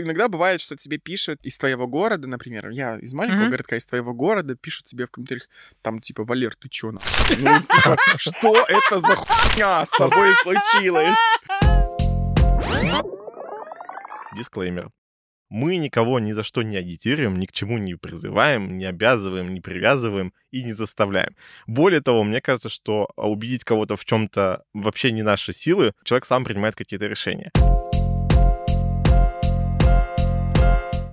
Иногда бывает, что тебе пишут из твоего города, например, я из маленького Мгм. городка, из твоего города, пишут тебе в комментариях, там, типа, Валер, ты чё, на? Ну, типа, что это за хуйня с тобой случилось? Дисклеймер. Мы никого ни за что не агитируем, ни к чему не призываем, не обязываем, не привязываем и не заставляем. Более того, мне кажется, что убедить кого-то в чем-то вообще не наши силы, человек сам принимает какие-то решения.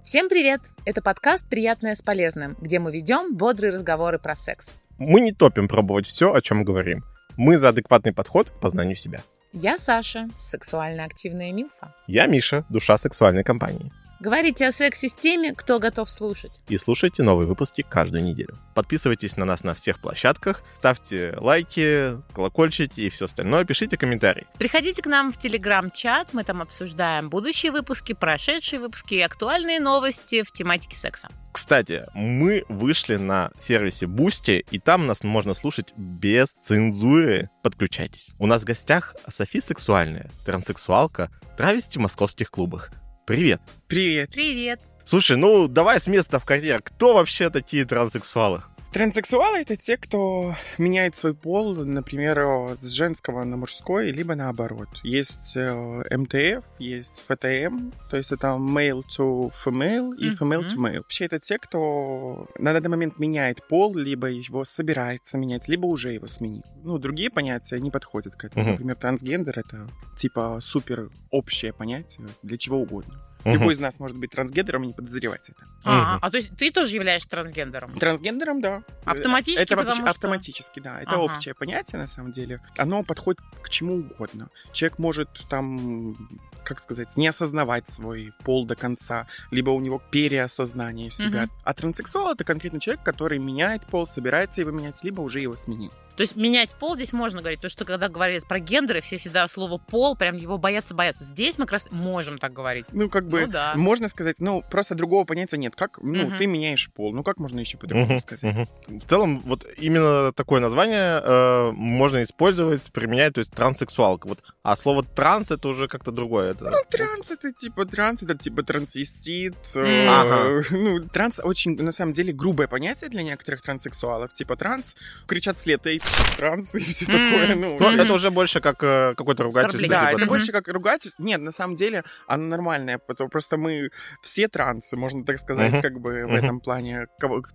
Всем привет! Это подкаст «Приятное с полезным», где мы ведем бодрые разговоры про секс. Мы не топим пробовать все, о чем говорим. Мы за адекватный подход к познанию себя. Я Саша, сексуально активная милфа. Я Миша, душа сексуальной компании. Говорите о сексе с теми, кто готов слушать. И слушайте новые выпуски каждую неделю. Подписывайтесь на нас на всех площадках, ставьте лайки, колокольчики и все остальное, пишите комментарии. Приходите к нам в телеграм-чат, мы там обсуждаем будущие выпуски, прошедшие выпуски и актуальные новости в тематике секса. Кстати, мы вышли на сервисе Boosty, и там нас можно слушать без цензуры. Подключайтесь. У нас в гостях Софи Сексуальная, транссексуалка, травести в московских клубах. Привет. Привет. Привет! Слушай, ну давай с места в карьер. Кто вообще такие транссексуалы? Транссексуалы — это те, кто меняет свой пол, например, с женского на мужской, либо наоборот. Есть э, МТФ, есть ФТМ, то есть это male to female и female to male. Вообще это те, кто на данный момент меняет пол, либо его собирается менять, либо уже его сменил. Ну, другие понятия не подходят к этому. Например, трансгендер — это типа супер общее понятие для чего угодно. Мгм. Любой из нас может быть трансгендером и не подозревать это. А, Мгм. а то есть ты тоже являешься трансгендером? Трансгендером, да. Автоматически, Это вообще что- автоматически, да. Это Ага. общее понятие, на самом деле. Оно подходит к чему угодно. Человек может там, как сказать, не осознавать свой пол до конца, либо у него переосознание себя. Мгм. А транссексуал — это конкретно человек, который меняет пол, собирается его менять, либо уже его сменил. То есть менять пол здесь можно говорить, потому что когда говорят про гендеры, все всегда слово пол, прям его боятся, боятся. Здесь мы как раз можем так говорить. Ну, как бы, Ну да. можно сказать, ну, просто другого понятия нет. Как, ну, Мгм. ты меняешь пол. Ну, как можно еще по-другому Мгм, сказать? мгм. В целом, вот именно такое название э, можно использовать, применять, то есть транссексуалка. Вот. А слово транс это уже как-то другое. Это... Ну, транс это типа транс, это типа трансвестит. М. Ага. Ну, транс очень, на самом деле, грубое понятие для некоторых транссексуалов. Типа транс, кричат вслед, эй, транс и все такое. Ну, Ну, это уже больше как э, какое-то ругательство. Оскорбление. да, типа это больше как ругательство. Нет, на самом деле, оно нормальное. Просто мы все трансы, можно так сказать, как бы в этом плане.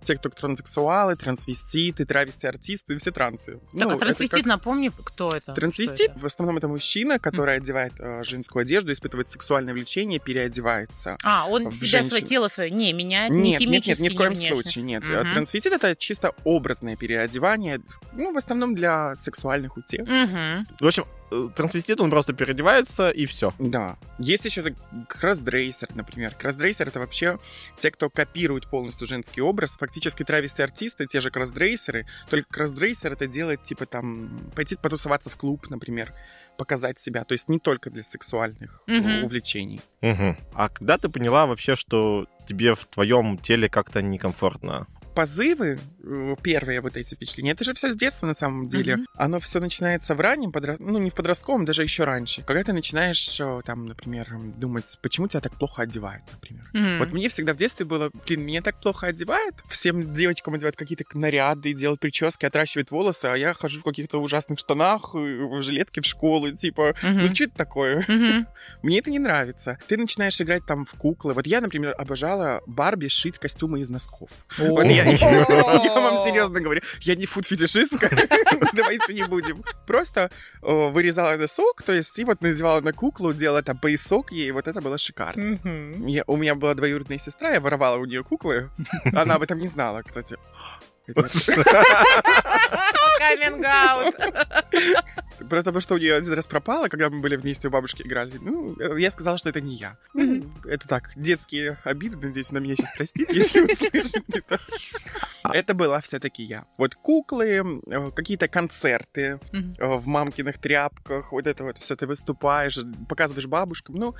Те, кто транссексуалы, трансвеститы, травести-артисты, все трансы. Так, Ну, а это трансвестит, напомни, кто это? Трансвестит в основном это мужчина, который одевает э, женскую одежду, испытывает сексуальное влечение, переодевается. А, он себя, свое тело свое не меняет, Нет, не нет, нет, химически, ни в коем случае, нет. Трансвестит это чисто образное переодевание, ну, основном для сексуальных утех. Мгм. В общем, э, трансвестит, он просто переодевается и все. Да. Есть еще кроссдрейсер, например. Кроссдрейсер это вообще те, кто копирует полностью женский образ. Фактически травести-артисты, те же кроссдрейсеры. Только кроссдрейсер это делает, типа, там, пойти потусоваться в клуб, например, показать себя. То есть не только для сексуальных Мгм. увлечений. А когда ты поняла вообще, что тебе в твоем теле как-то некомфортно? Позывы, э, первые вот эти впечатления, это же все с детства на самом деле. Мгм. Оно все начинается в раннем, подра- ну не в подростковом, даже еще раньше. Когда ты начинаешь, э, там, например, думать, почему тебя так плохо одевают, например. Мгм. Вот мне всегда в детстве было, блин, меня так плохо одевают. Всем девочкам одевают какие-то наряды, делают прически, отращивают волосы, а я хожу в каких-то ужасных штанах, э, в жилетке в школу, типа, Мгм. ну что это такое? Мгм. Мне это не нравится. Ты начинаешь играть там в куклы. Вот я, например, обожала Барби шить костюмы из носков. Вот я, я вам серьезно говорю, я не фуд-фетишистка, давайте не будем. Просто вырезала носок, то есть и вот надевала на куклу, делала там поясок ей, и вот это было шикарно. У меня была двоюродная сестра, я воровала у нее куклы. Она об этом не знала, кстати. Просто потому что у нее один раз пропала, когда мы были вместе у бабушки играли. Ну, э, я сказала, что это не я. Ну, это так, детские обиды, надеюсь, она меня сейчас простит, если услышит это. Это была все-таки я. Вот куклы, э, какие-то концерты э, в мамкиных тряпках, вот это вот все ты выступаешь, показываешь бабушкам. Ну,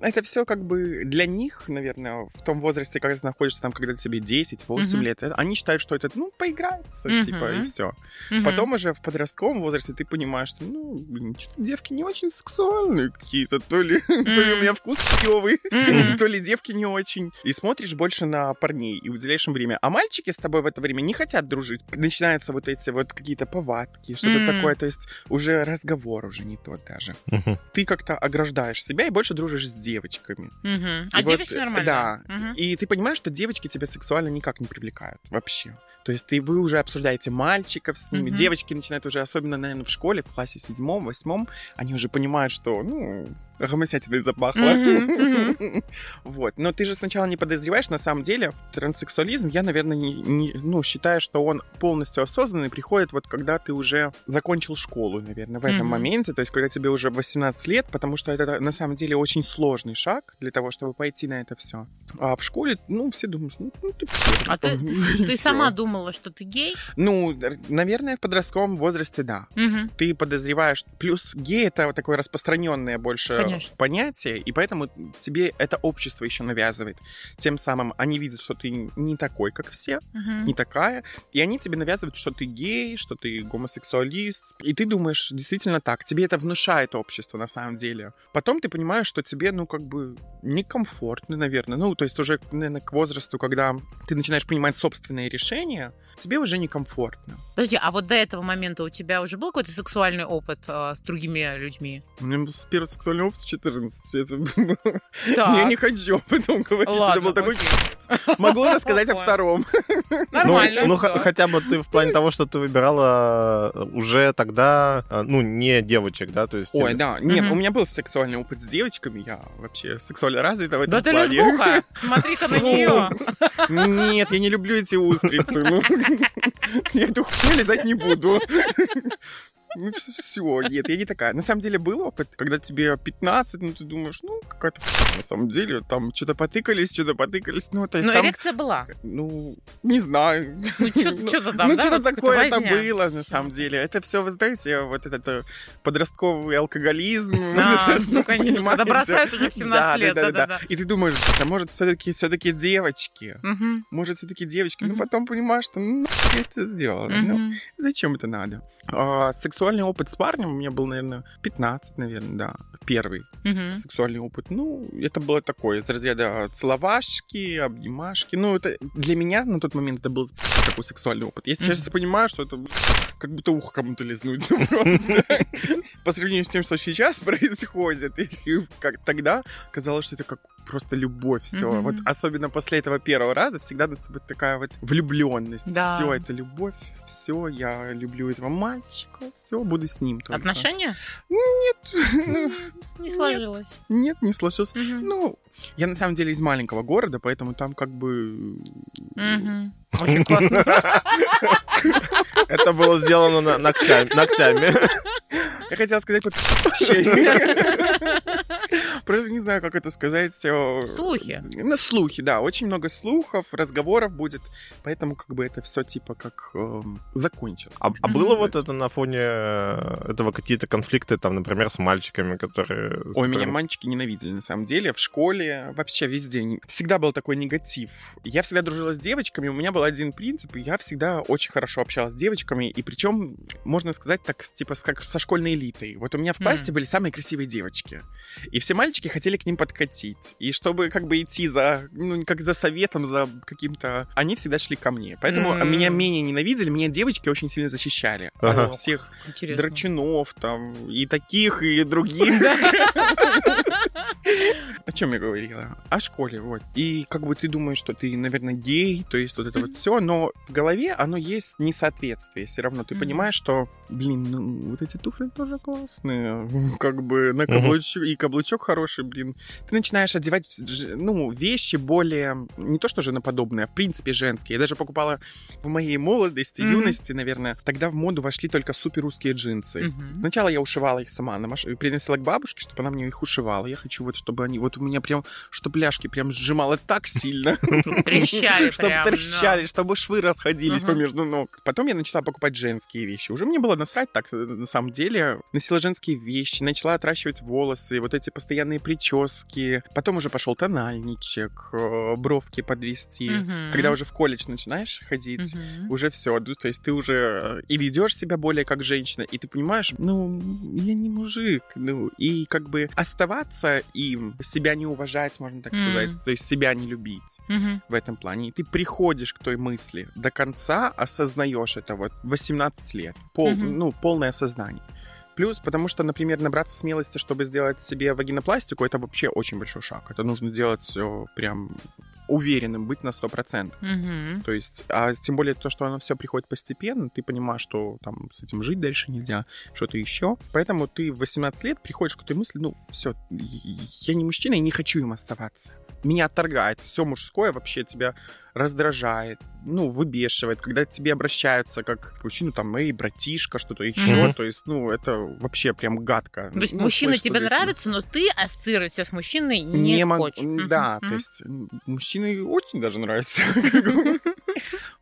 это все как бы для них, наверное, в том возрасте, когда ты находишься там, когда тебе 10-8 Мгм. лет, э, они считают, что это, ну, поиграется, Мгм. типа, и все. Мгм. Потом уже в подростковом возрасте ты понимаешь, что, ну, блин, что-то девки не очень сексуальные какие-то, то ли, то ли у меня вкус клевый, Мгм. то ли девки не очень. И смотришь больше на парней и уделяешь им время. А мальчики с тобой в это время не хотят дружить. Начинаются вот эти вот какие-то повадки, что-то Мгм. такое. То есть уже разговор уже не тот даже. Мгм. Ты как-то ограждаешь себя и больше дружишь с девочками. Мгм. А И вот, девочки нормально? Да. Мгм. И ты понимаешь, что девочки тебя сексуально никак не привлекают вообще. То есть ты, вы уже обсуждаете мальчиков с ними. Мгм. Девочки начинают уже, особенно, наверное, в школе, в классе седьмом, восьмом, они уже понимают, что, ну, гомосятиной запахло. Мгм, Вот. Но ты же сначала не подозреваешь, на самом деле, транссексуализм, я, наверное, не, не- ну, считаю, что он полностью осознанный приходит вот когда ты уже закончил школу, наверное, в этом Мгм. моменте, то есть когда тебе уже 18 лет, потому что это на самом деле очень сложный шаг для того, чтобы пойти на это все. А в школе, ну, все думают, ну, ну, ты А ты, ты- сама думала, что ты гей? Ну, наверное, в подростковом возрасте, да ты подозреваешь. Плюс гей это вот такое распространенное больше Конечно. понятие, и поэтому тебе это общество еще навязывает. Тем самым они видят, что ты не такой, как все, Мгм. не такая, и они тебе навязывают, что ты гей, что ты гомосексуалист, и ты думаешь, действительно так, тебе это внушает общество на самом деле. Потом ты понимаешь, что тебе, ну, как бы некомфортно, наверное. Ну, то есть уже, наверное, к возрасту, когда ты начинаешь принимать собственные решения, тебе уже некомфортно. Подожди, а вот до этого момента у тебя уже был какой-то сексуальный опыт а, с другими людьми? У меня был первый сексуальный опыт с 14. Это. Я не хочу об этом говорить. Это Ладно, был такой... окей. Могу рассказать о втором. Нормально. Ну, ну, да. х- хотя бы ты в плане того, что ты выбирала э, уже тогда, э, ну, не девочек, да, то есть... Ой, э, да. Нет, у меня был сексуальный опыт с девочками. Я вообще сексуально развита в этом Да ты лесбуха! Смотри-ка на нее! Нет, я не люблю эти устрицы. Я эту хуйню лизать не буду. Ну, все, нет, я не такая. На самом деле был опыт, когда тебе 15, ну, ты думаешь, ну, какая-то на самом деле, там что-то потыкались, что-то потыкались, ну, то есть Но там, эрекция была. ну, не знаю. Ну, что-то там, Ну, да, что-то вот такое это было, на самом деле. Это все, вы знаете, вот этот э, подростковый алкоголизм. А, ну, конечно, когда бросают уже в 17 лет, да-да-да. И ты думаешь, а может, все-таки все-таки девочки? Может, все-таки девочки? Ну, потом понимаешь, что ну, это сделала. Ну, зачем это надо? А, сексуальный опыт с парнем у меня был, наверное, 15, наверное, да. Первый Мгм. сексуальный опыт. Ну, это было такое, из разряда целовашки, обнимашки. Ну, это для меня на тот момент это был такой сексуальный опыт. Я сейчас понимаю, что это как будто ухо кому-то лизнуть. ну, просто. По сравнению с тем, что сейчас происходит. И как тогда казалось, что это как просто любовь. Все. Мгм. Вот особенно после этого первого раза всегда наступит такая вот влюбленность. Да. Все, это любовь. Все, я люблю этого мальчика. Все, буду с ним только. Отношения? Нет. ну, Не сложилось. Нет, не сложилось. Ну, я на самом деле из маленького города, поэтому там как бы... Мгм. Очень классно. Это было сделано на- ногтями. ногтями. Я хотела сказать вот... Просто не знаю, как это сказать. Слухи. Ну, слухи, да. Очень много слухов, разговоров будет. Поэтому как бы это все типа как эм, закончилось. А, а было вот это на фоне э, этого какие-то конфликты, там, например, с мальчиками, которые... Ой, меня мальчики ненавидели, на самом деле. В школе, вообще везде. Всегда был такой негатив. Я всегда дружила с девочками, у меня был один принцип, я всегда очень хорошо общалась с девочками, и причем, можно сказать, так, типа, как со школьной элитой. Вот у меня в классе были самые красивые девочки. И все мальчики хотели к ним подкатить. И чтобы как бы идти за, ну, как за советом, за каким-то... Они всегда шли ко мне. Поэтому М. меня менее ненавидели, меня девочки очень сильно защищали. Ага. От всех Интересно. драчунов там, и таких, и других. О чем я говорила? О школе, вот. И как бы ты думаешь, что ты, наверное, гей, то есть вот это вот все, но в голове оно есть несоответствие. Все равно ты понимаешь, что, блин, ну вот эти туфли тоже классные. Как бы на каблучок, и каблучок хороший, блин. Ты начинаешь одевать, ну, вещи более, не то что женоподобные, а в принципе женские. Я даже покупала в моей молодости, Мгм. юности, наверное, тогда в моду вошли только супер русские джинсы. Мгм. Сначала я ушивала их сама на машине, принесла к бабушке, чтобы она мне их ушивала. Я хочу вот, чтобы они, вот у меня прям, чтобы ляжки прям сжимало так сильно, Трещали чтобы трещали, чтобы швы расходились Мгм. помежду ног. Потом я начала покупать женские вещи. Уже мне было насрать так, э, на самом деле. Носила женские вещи, начала отращивать волосы, вот эти постоянные прически. Потом уже пошел тональничек, э, бровки подвести. Мгм. Когда уже в колледж начинаешь ходить, Мгм. уже все, то есть ты уже э, и ведешь себя более как женщина, и ты понимаешь, ну, я не мужик, ну, и как бы оставаться им, себя не уважать, можно так Мгм. сказать, то есть себя не любить Мгм. в этом плане. И ты приходишь к той мысли до конца, осознаешь это вот в 18 лет, пол, Мгм. ну, полное осознание. Плюс, потому что, например, набраться смелости, чтобы сделать себе вагинопластику, это вообще очень большой шаг. Это нужно делать все прям уверенным, быть на 100%. Мгм. То есть, а тем более то, что оно все приходит постепенно, ты понимаешь, что там с этим жить дальше нельзя, что-то еще. Поэтому ты в 18 лет приходишь к той мысли, ну, все, я не мужчина и не хочу им оставаться. Меня отторгает. Все мужское вообще тебя раздражает, ну, выбешивает, когда к тебе обращаются как к мужчину, там, эй, братишка, что-то еще. Мгм. То есть, ну, это вообще прям гадко. То есть Ну, мужчина слышь, тебе нравится, но ты ассоциировать себя с мужчиной не, мог- хочешь. Да, то Мгм. есть мужчины очень даже нравятся.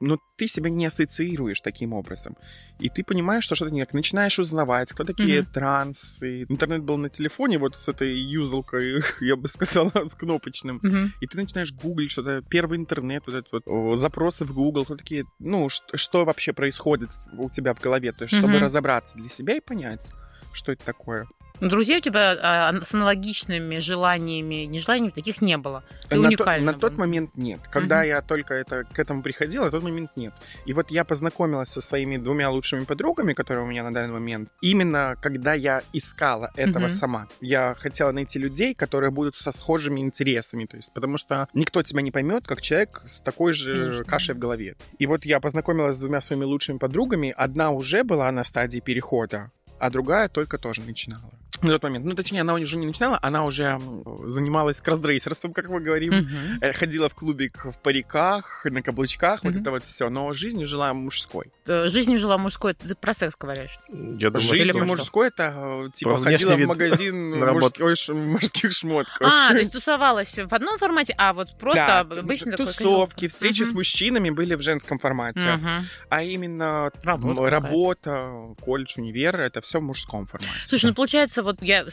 Но ты себя не ассоциируешь таким образом. И ты понимаешь, что что-то не так. Начинаешь узнавать, кто такие Мгм. трансы. Интернет был на телефоне вот с этой юзалкой, я бы сказала, с кнопочным. Мгм. И ты начинаешь гуглить что-то, первый интернет, вот это вот, запросы в Google, кто такие, ну, что, что вообще происходит у тебя в голове, то есть, чтобы Мгм. разобраться для себя и понять, что это такое. Друзей у тебя а, с аналогичными желаниями, нежеланиями таких не было. Ты на, то- на тот момент нет. Когда Мгм. я только это, к этому приходил, на тот момент нет. И вот я познакомилась со своими двумя лучшими подругами, которые у меня на данный момент, именно когда я искала этого Мгм. сама. Я хотела найти людей, которые будут со схожими интересами. То есть, потому что никто тебя не поймет, как человек с такой же Конечно. кашей в голове. И вот я познакомилась с двумя своими лучшими подругами. Одна уже была на стадии перехода, а другая только тоже начинала. На тот момент. Ну, точнее, она уже не начинала, она уже занималась кросс-дрейсерством, как мы говорим. Э, Ходила в клубик в париках, на каблучках, вот Мгм. это вот все. Но жизнью жила мужской. Э, Жизнь жила мужской. Ты про секс говоришь. Я думаю, Жизнью мужской это э, типа Про ходила в магазин мужской мужских шмотков. А, то есть тусовалась в одном формате, а вот просто Да, обычно тусовки, встречи с Мгм. мужчинами были в женском формате, Мгм. а именно Работа работа, колледж, универ, это все в мужском формате. Слушай, ну получается, вот я,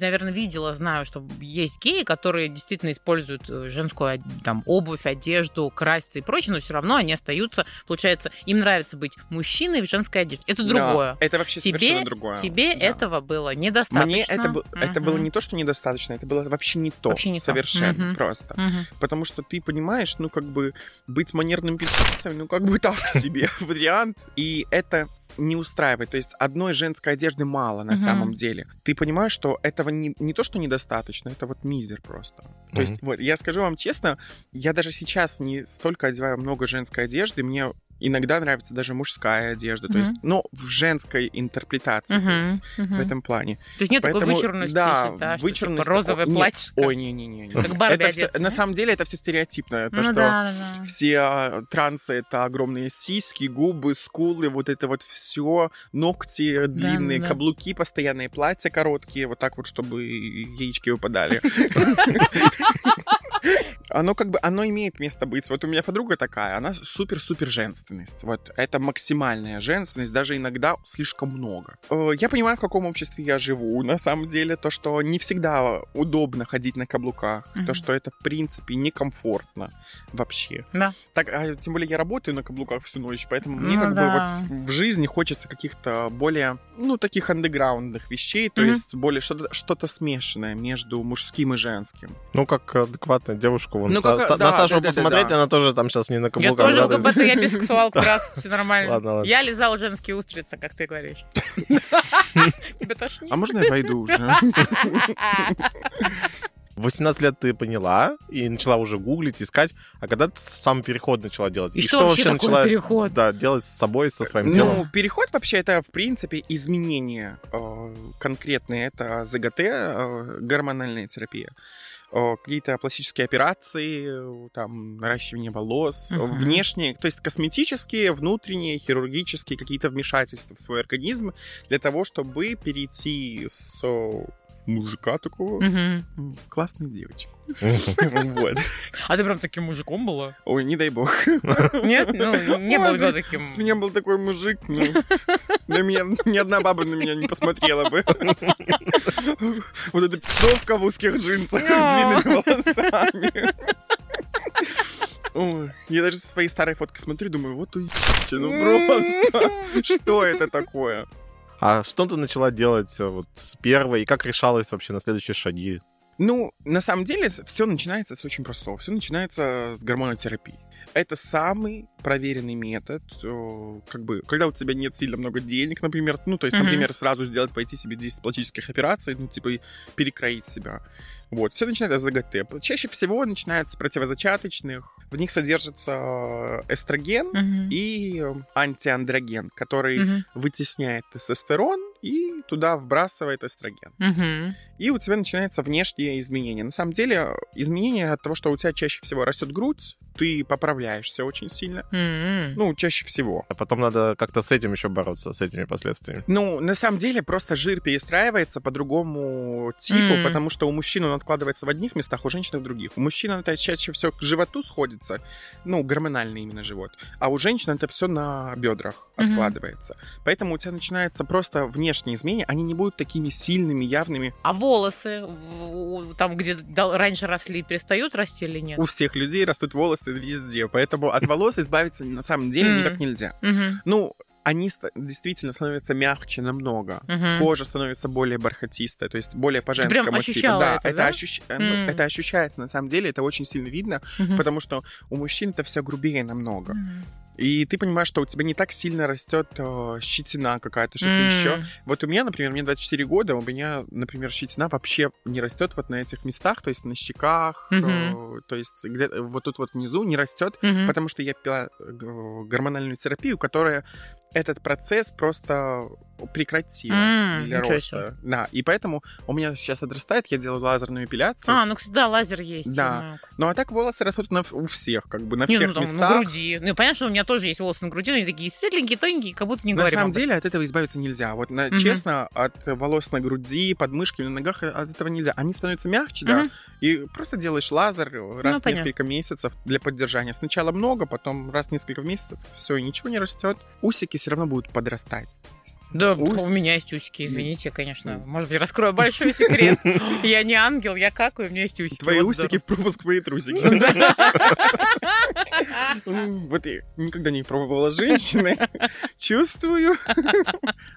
наверное, видела, знаю, что есть геи, которые действительно используют э, женскую там обувь, одежду, краситься и прочее, но все равно они остаются, получается, им нравится быть мужчиной в женской одежде. Это Да, другое. это вообще Тебе- совершенно другое. Тебе Да. этого было недостаточно. Мне это, был- это было не то, что недостаточно, это было вообще не то. Вообще не совершенно Мгм. просто. Мгм. Потому что ты понимаешь, ну, как бы быть манерным писцем, ну, как бы так себе вариант. И это не устраивает. То есть одной женской одежды мало на Мгм. самом деле. Ты понимаешь, что этого не, не то, что недостаточно, это вот мизер просто. То Мгм. есть, вот, я скажу вам честно, я даже сейчас не столько одеваю много женской одежды, мне иногда нравится даже мужская одежда, то Мгм. есть, но в женской интерпретации, то Мгм. есть, Мгм. в этом плане. То есть нет такой Поэтому, вычурности, да, да, что вычурность, типа розовое о, нет, платье. Ой, не-не-не. Как Барби Это одеться, на да? самом деле это все стереотипно. То, Ну что да, да, да. все а, трансы это огромные сиськи, губы, скулы, вот это вот все, ногти длинные, да. каблуки постоянные, платья короткие, вот так вот, чтобы яички выпадали. Оно как бы, оно имеет место быть. Вот у меня подруга такая, она супер-супер женственность. Вот это максимальная женственность, даже иногда слишком много. Э, Я понимаю, в каком обществе я живу, на самом деле, то, что не всегда удобно ходить на каблуках, то, Мгм. что это, в принципе, некомфортно вообще. Да. Так, а тем более я работаю на каблуках всю ночь, поэтому мне Ну как бы да. вот с- в жизни хочется каких-то более, ну, таких андеграундных вещей, то Мгм. есть более что-то, что-то смешанное между мужским и женским. Ну, как адекватная девушка. Вон, Ну, как- Са- да, на Сашу да, да, посмотреть, да. она тоже там сейчас не на Я каблуках. тоже да, то есть- ЛГБТ, я бисексуал, как раз все нормально. Ладно, ладно. Я лизала женские устрицы, как ты говоришь. Тебе тоже А можно я пойду уже? В 18 лет ты поняла и начала уже гуглить, искать. А когда ты сам переход начала делать? И что вообще такое начала переход? да, делать с собой, со своим телом? Ну, переход вообще это, в принципе, изменение э, конкретные. Это ЗГТ, э, гормональная терапия. Какие-то пластические операции, там, наращивание волос, Мгм. внешние, то есть косметические, внутренние, хирургические какие-то вмешательства в свой организм для того, чтобы перейти с мужика такого. Мгм. М, Классная девочка. Мгм. Вот. А ты прям таким мужиком была? Ой, не дай бог. Нет? Ну, не был да. таким. С меня был такой мужик, ну, на меня ни одна баба на меня не посмотрела бы. Вот эта псовка в узких джинсах с длинными волосами. Ой, Я даже свои старые фотки смотрю, думаю, вот уебище, ну просто, что это такое? А что ты начала делать э, вот с первой, и как решалась вообще на следующие шаги? Ну, на самом деле, все начинается с очень простого. Все начинается с гормонотерапии. Это самый проверенный метод, э, как бы, когда у тебя нет сильно много денег, например, ну, то есть, Мгм. например, сразу сделать, пойти себе 10 пластических операций, ну, типа, перекроить себя. Вот, все начинается с ЗГТ. Чаще всего начинается с противозачаточных. В них содержится эстроген Мгм. и э, антиандроген, который Мгм. вытесняет тестостерон и туда вбрасывает эстроген Мгм. и у тебя начинается внешние изменения. На самом деле, изменения от того, что у тебя чаще всего растет грудь, ты поправляешься очень сильно. М. Ну, чаще всего. А потом надо как-то с этим еще бороться, с этими последствиями. Ну, на самом деле, просто жир перестраивается по другому типу, М. потому что у мужчин он откладывается в одних местах, у женщин в других. У мужчин это чаще всего к животу сходится, ну, гормональный именно живот, а у женщин это все на бедрах Мгм. откладывается. Поэтому у тебя начинается просто внешние изменения, они не будут такими сильными, явными. А волосы там, где раньше росли, перестают расти или нет? У всех людей растут волосы везде, поэтому от волос избавиться на самом деле никак нельзя. Ну, они действительно становятся мягче намного. Мгм. Кожа становится более бархатистая, то есть более по прям женскому типу. ощущала Да, это, это, да? ощущ- М. это ощущается на самом деле, это очень сильно видно, Мгм. потому что у мужчин это все грубее намного. Мгм. И ты понимаешь, что у тебя не так сильно растет э, щетина какая-то, что-то М. еще. Вот у меня, например, мне 24 года, у меня, например, щетина вообще не растет вот на этих местах, то есть на щеках, Мгм. э, то есть где вот тут вот внизу не растет, Мгм. потому что я пила э, г- гормональную терапию, которая этот процесс просто прекратила М, для роста. Да, и поэтому у меня сейчас отрастает, я делаю лазерную эпиляцию. А, ну, кстати, да, лазер есть. Да. Ну а так волосы растут на, у всех, как бы на Не, всех ну, там, местах. на груди. Ну, понятно, что у меня тоже есть волосы на груди, но они такие светленькие, тоненькие, как будто не На говорим самом об этом. деле от этого избавиться нельзя. Вот на- Мгм. честно, от волос на груди, подмышки, на ногах от этого нельзя. Они становятся мягче, да. Мгм. И просто делаешь лазер раз в понятно. несколько месяцев для поддержания. Сначала много, потом раз в несколько месяцев, все, и ничего не растет. Усики все равно будут подрастать. Да, Ус- у меня есть усики, извините, конечно. Может быть, раскрою большой секрет. Я не ангел, я какаю, у меня есть усики. Твои Вот усики в пропуск твои трусики. Вот я никогда не пробовала женщины. Чувствую.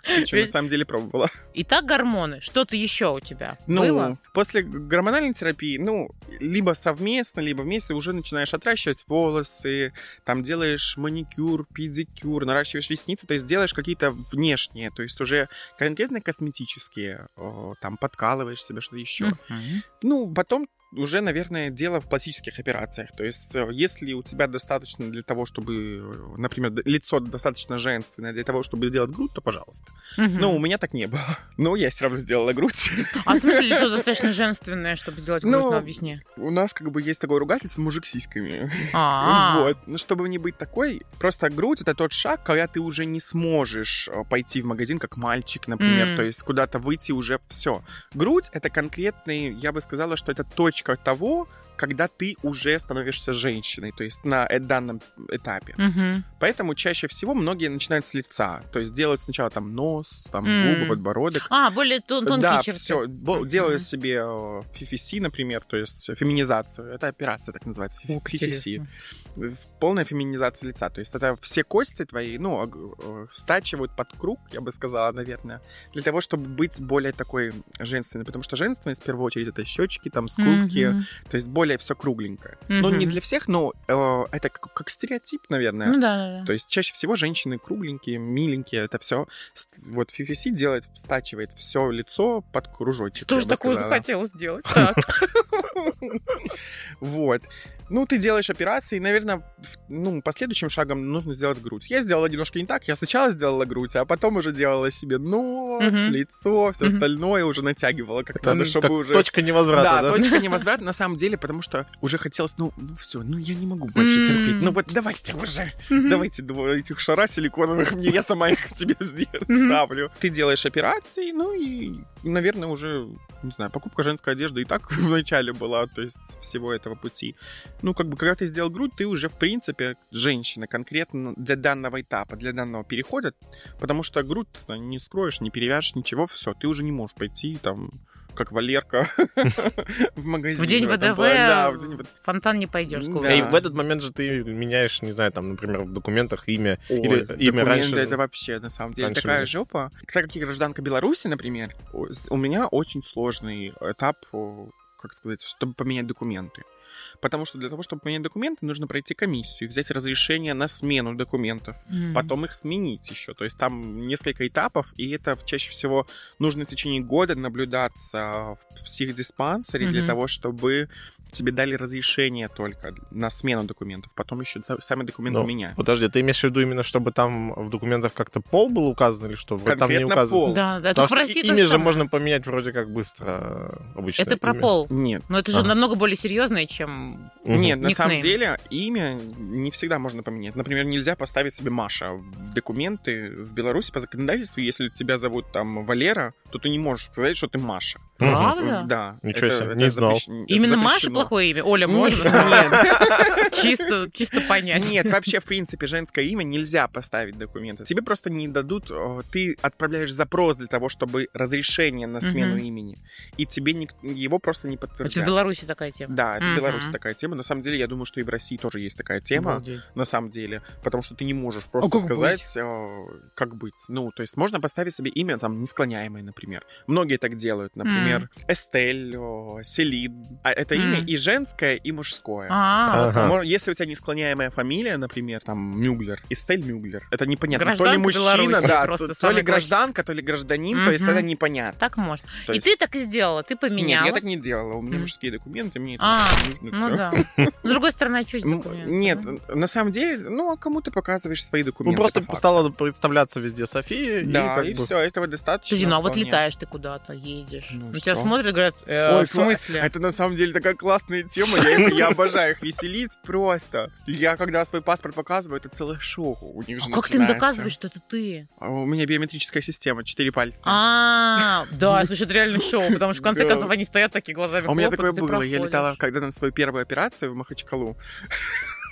Причем на самом деле пробовала. Итак, гормоны. Что-то еще у тебя Ну, было? после гормональной терапии, ну, либо совместно, либо вместе уже начинаешь отращивать волосы, там делаешь маникюр, педикюр, наращиваешь ресницы, то есть делаешь какие-то внешние, то есть уже конкретно косметические, там подкалываешь себе что-то еще. Ну, потом уже, наверное, дело в пластических операциях. То есть, э, если у тебя достаточно для того, чтобы, например, лицо достаточно женственное для того, чтобы сделать грудь, то пожалуйста. Мгм. Но у меня так не было. Но я все равно сделала грудь. А в смысле лицо достаточно женственное, чтобы сделать грудь, Ну, ну, объясни. У нас как бы есть такое ругательство мужик с сиськами. А, Вот. Ну, чтобы не быть такой, просто грудь это тот шаг, когда ты уже не сможешь э, пойти в магазин как мальчик, например, то есть куда-то выйти уже все. Грудь это конкретный, я бы сказала, что это точка того, когда ты уже становишься женщиной, то есть на э- данном этапе. Мгм. Поэтому чаще всего многие начинают с лица, то есть делают сначала там нос, там М. губы, подбородок. А, более тон- тонкие Да, черты. все. Мгм. Делаю себе э, фифиси, например, то есть феминизацию. Это операция так называется. Ух, Фифиси. Полная феминизация лица. То есть это все кости твои, ну, ог- э, стачивают под круг, я бы сказала, наверное, для того, чтобы быть более такой женственной. Потому что женственность, в первую очередь, это щечки, там, скулки, Мгм. то есть более все кругленькое. Ну, не для всех, но э, это как, как стереотип, наверное. Ну да, да, да. То есть чаще всего женщины кругленькие, миленькие, это все. Вот FFC делает, стачивает все лицо под кружочек. Что же такое захотелось сделать? Вот. Ну, ты делаешь операции, и, наверное, в- ну, последующим шагом нужно сделать грудь. Я сделала немножко не так. Я сначала сделала грудь, а потом уже делала себе нос, Мгм. лицо, все Мгм. остальное уже натягивала, как Это надо, чтобы как уже... точка невозврата, да, да? точка невозврата на самом деле, потому что уже хотелось, ну, ну все, ну я не могу больше М. терпеть. Ну вот давайте уже, Мгм. давайте два этих шара силиконовых мне, я сама их себе Мгм. ставлю. Ты делаешь операции, ну и, наверное, уже, не знаю, покупка женской одежды и так в начале была, то есть всего этого пути. Ну, как бы, когда ты сделал грудь, ты уже, в принципе, женщина конкретно для данного этапа, для данного перехода, потому что грудь ты не скроешь, не перевяжешь, ничего, все, ты уже не можешь пойти там как Валерка в магазин. В день ВДВ. Да, в день ВДВ. фонтан не пойдешь. Да. И в этот момент же ты меняешь, не знаю, там, например, в документах имя Ой, или имя документы раньше. это вообще, на самом деле, раньше такая жопа. Так как я гражданка Беларуси, например, у меня очень сложный этап, как сказать, чтобы поменять документы. Потому что для того, чтобы поменять документы, нужно пройти комиссию, взять разрешение на смену документов, Мгм. потом их сменить еще. То есть там несколько этапов, и это чаще всего нужно в течение года наблюдаться в психдиспансере для Мгм. того, чтобы тебе дали разрешение только на смену документов. Потом еще сами документы Ну, меняют. Подожди, ты имеешь в виду именно, чтобы там в документах как-то пол был указан или что? Вот там не Конкретно указан. пол. Да, да, Потому тут в что России имя же можно поменять вроде как быстро обычно. Это про имя. пол. Нет. Но это же Ага. намного более серьезное, чем... Мгм. Нет, на самом Никнейм. деле имя не всегда можно поменять. Например, нельзя поставить себе Маша в документы в Беларуси по законодательству. Если тебя зовут там Валера, то ты не можешь сказать, что ты Маша. Правда? Да. Ничего себе, не знал. запрещ- это Именно Маша плохое имя? Оля, можно? Нет, Чисто, чисто понять. Нет, вообще, в принципе, женское имя нельзя поставить в документы. Тебе просто не дадут, ты отправляешь запрос для того, чтобы разрешение на смену имени, и тебе его просто не Это в подтвердят. Беларуси такая тема. Да, это в. Беларуси такая тема. На самом деле, я думаю, что и в России тоже есть такая тема. На самом деле, потому что ты не можешь просто как сказать, как быть. Ну, то есть можно поставить себе имя там несклоняемое, например. Многие так делают, например, Эстель, о, Селин. А это имя и женское, и мужское. А, Ага. Мо- Если у тебя несклоняемая фамилия, например, там Мюглер, Эстель Мюглер, это непонятно. то ли мужчина, Беларуси, да, просто то, ли гражданка, то ли гражданин, то есть это непонятно. так можно. То И есть- ты так и сделала, ты Нет, поменяла. я так не делала. У меня мужские документы, мне это А, не нужно. Ну да. С другой стороны, а что? Нет, на самом деле, ну, а кому ты показываешь свои Ну, документы? просто по факту? стала представляться везде София. Да, и, все, этого достаточно. Подожди, ну а вот летаешь ты куда-то, едешь. Ну, На тебя что? смотрят говорят, э, Ой, в смысле? Это на самом деле такая классная тема, я, я обожаю их веселить просто. Я когда свой паспорт показываю, это целый шоу у них же А как ты им доказываешь, что это ты? А У меня биометрическая система, четыре пальца. А, да, слушай, это реально шоу, потому что в конце концов они стоят такие глазами А у меня такое было. Я летала, когда на свою первую операцию в Махачкалу.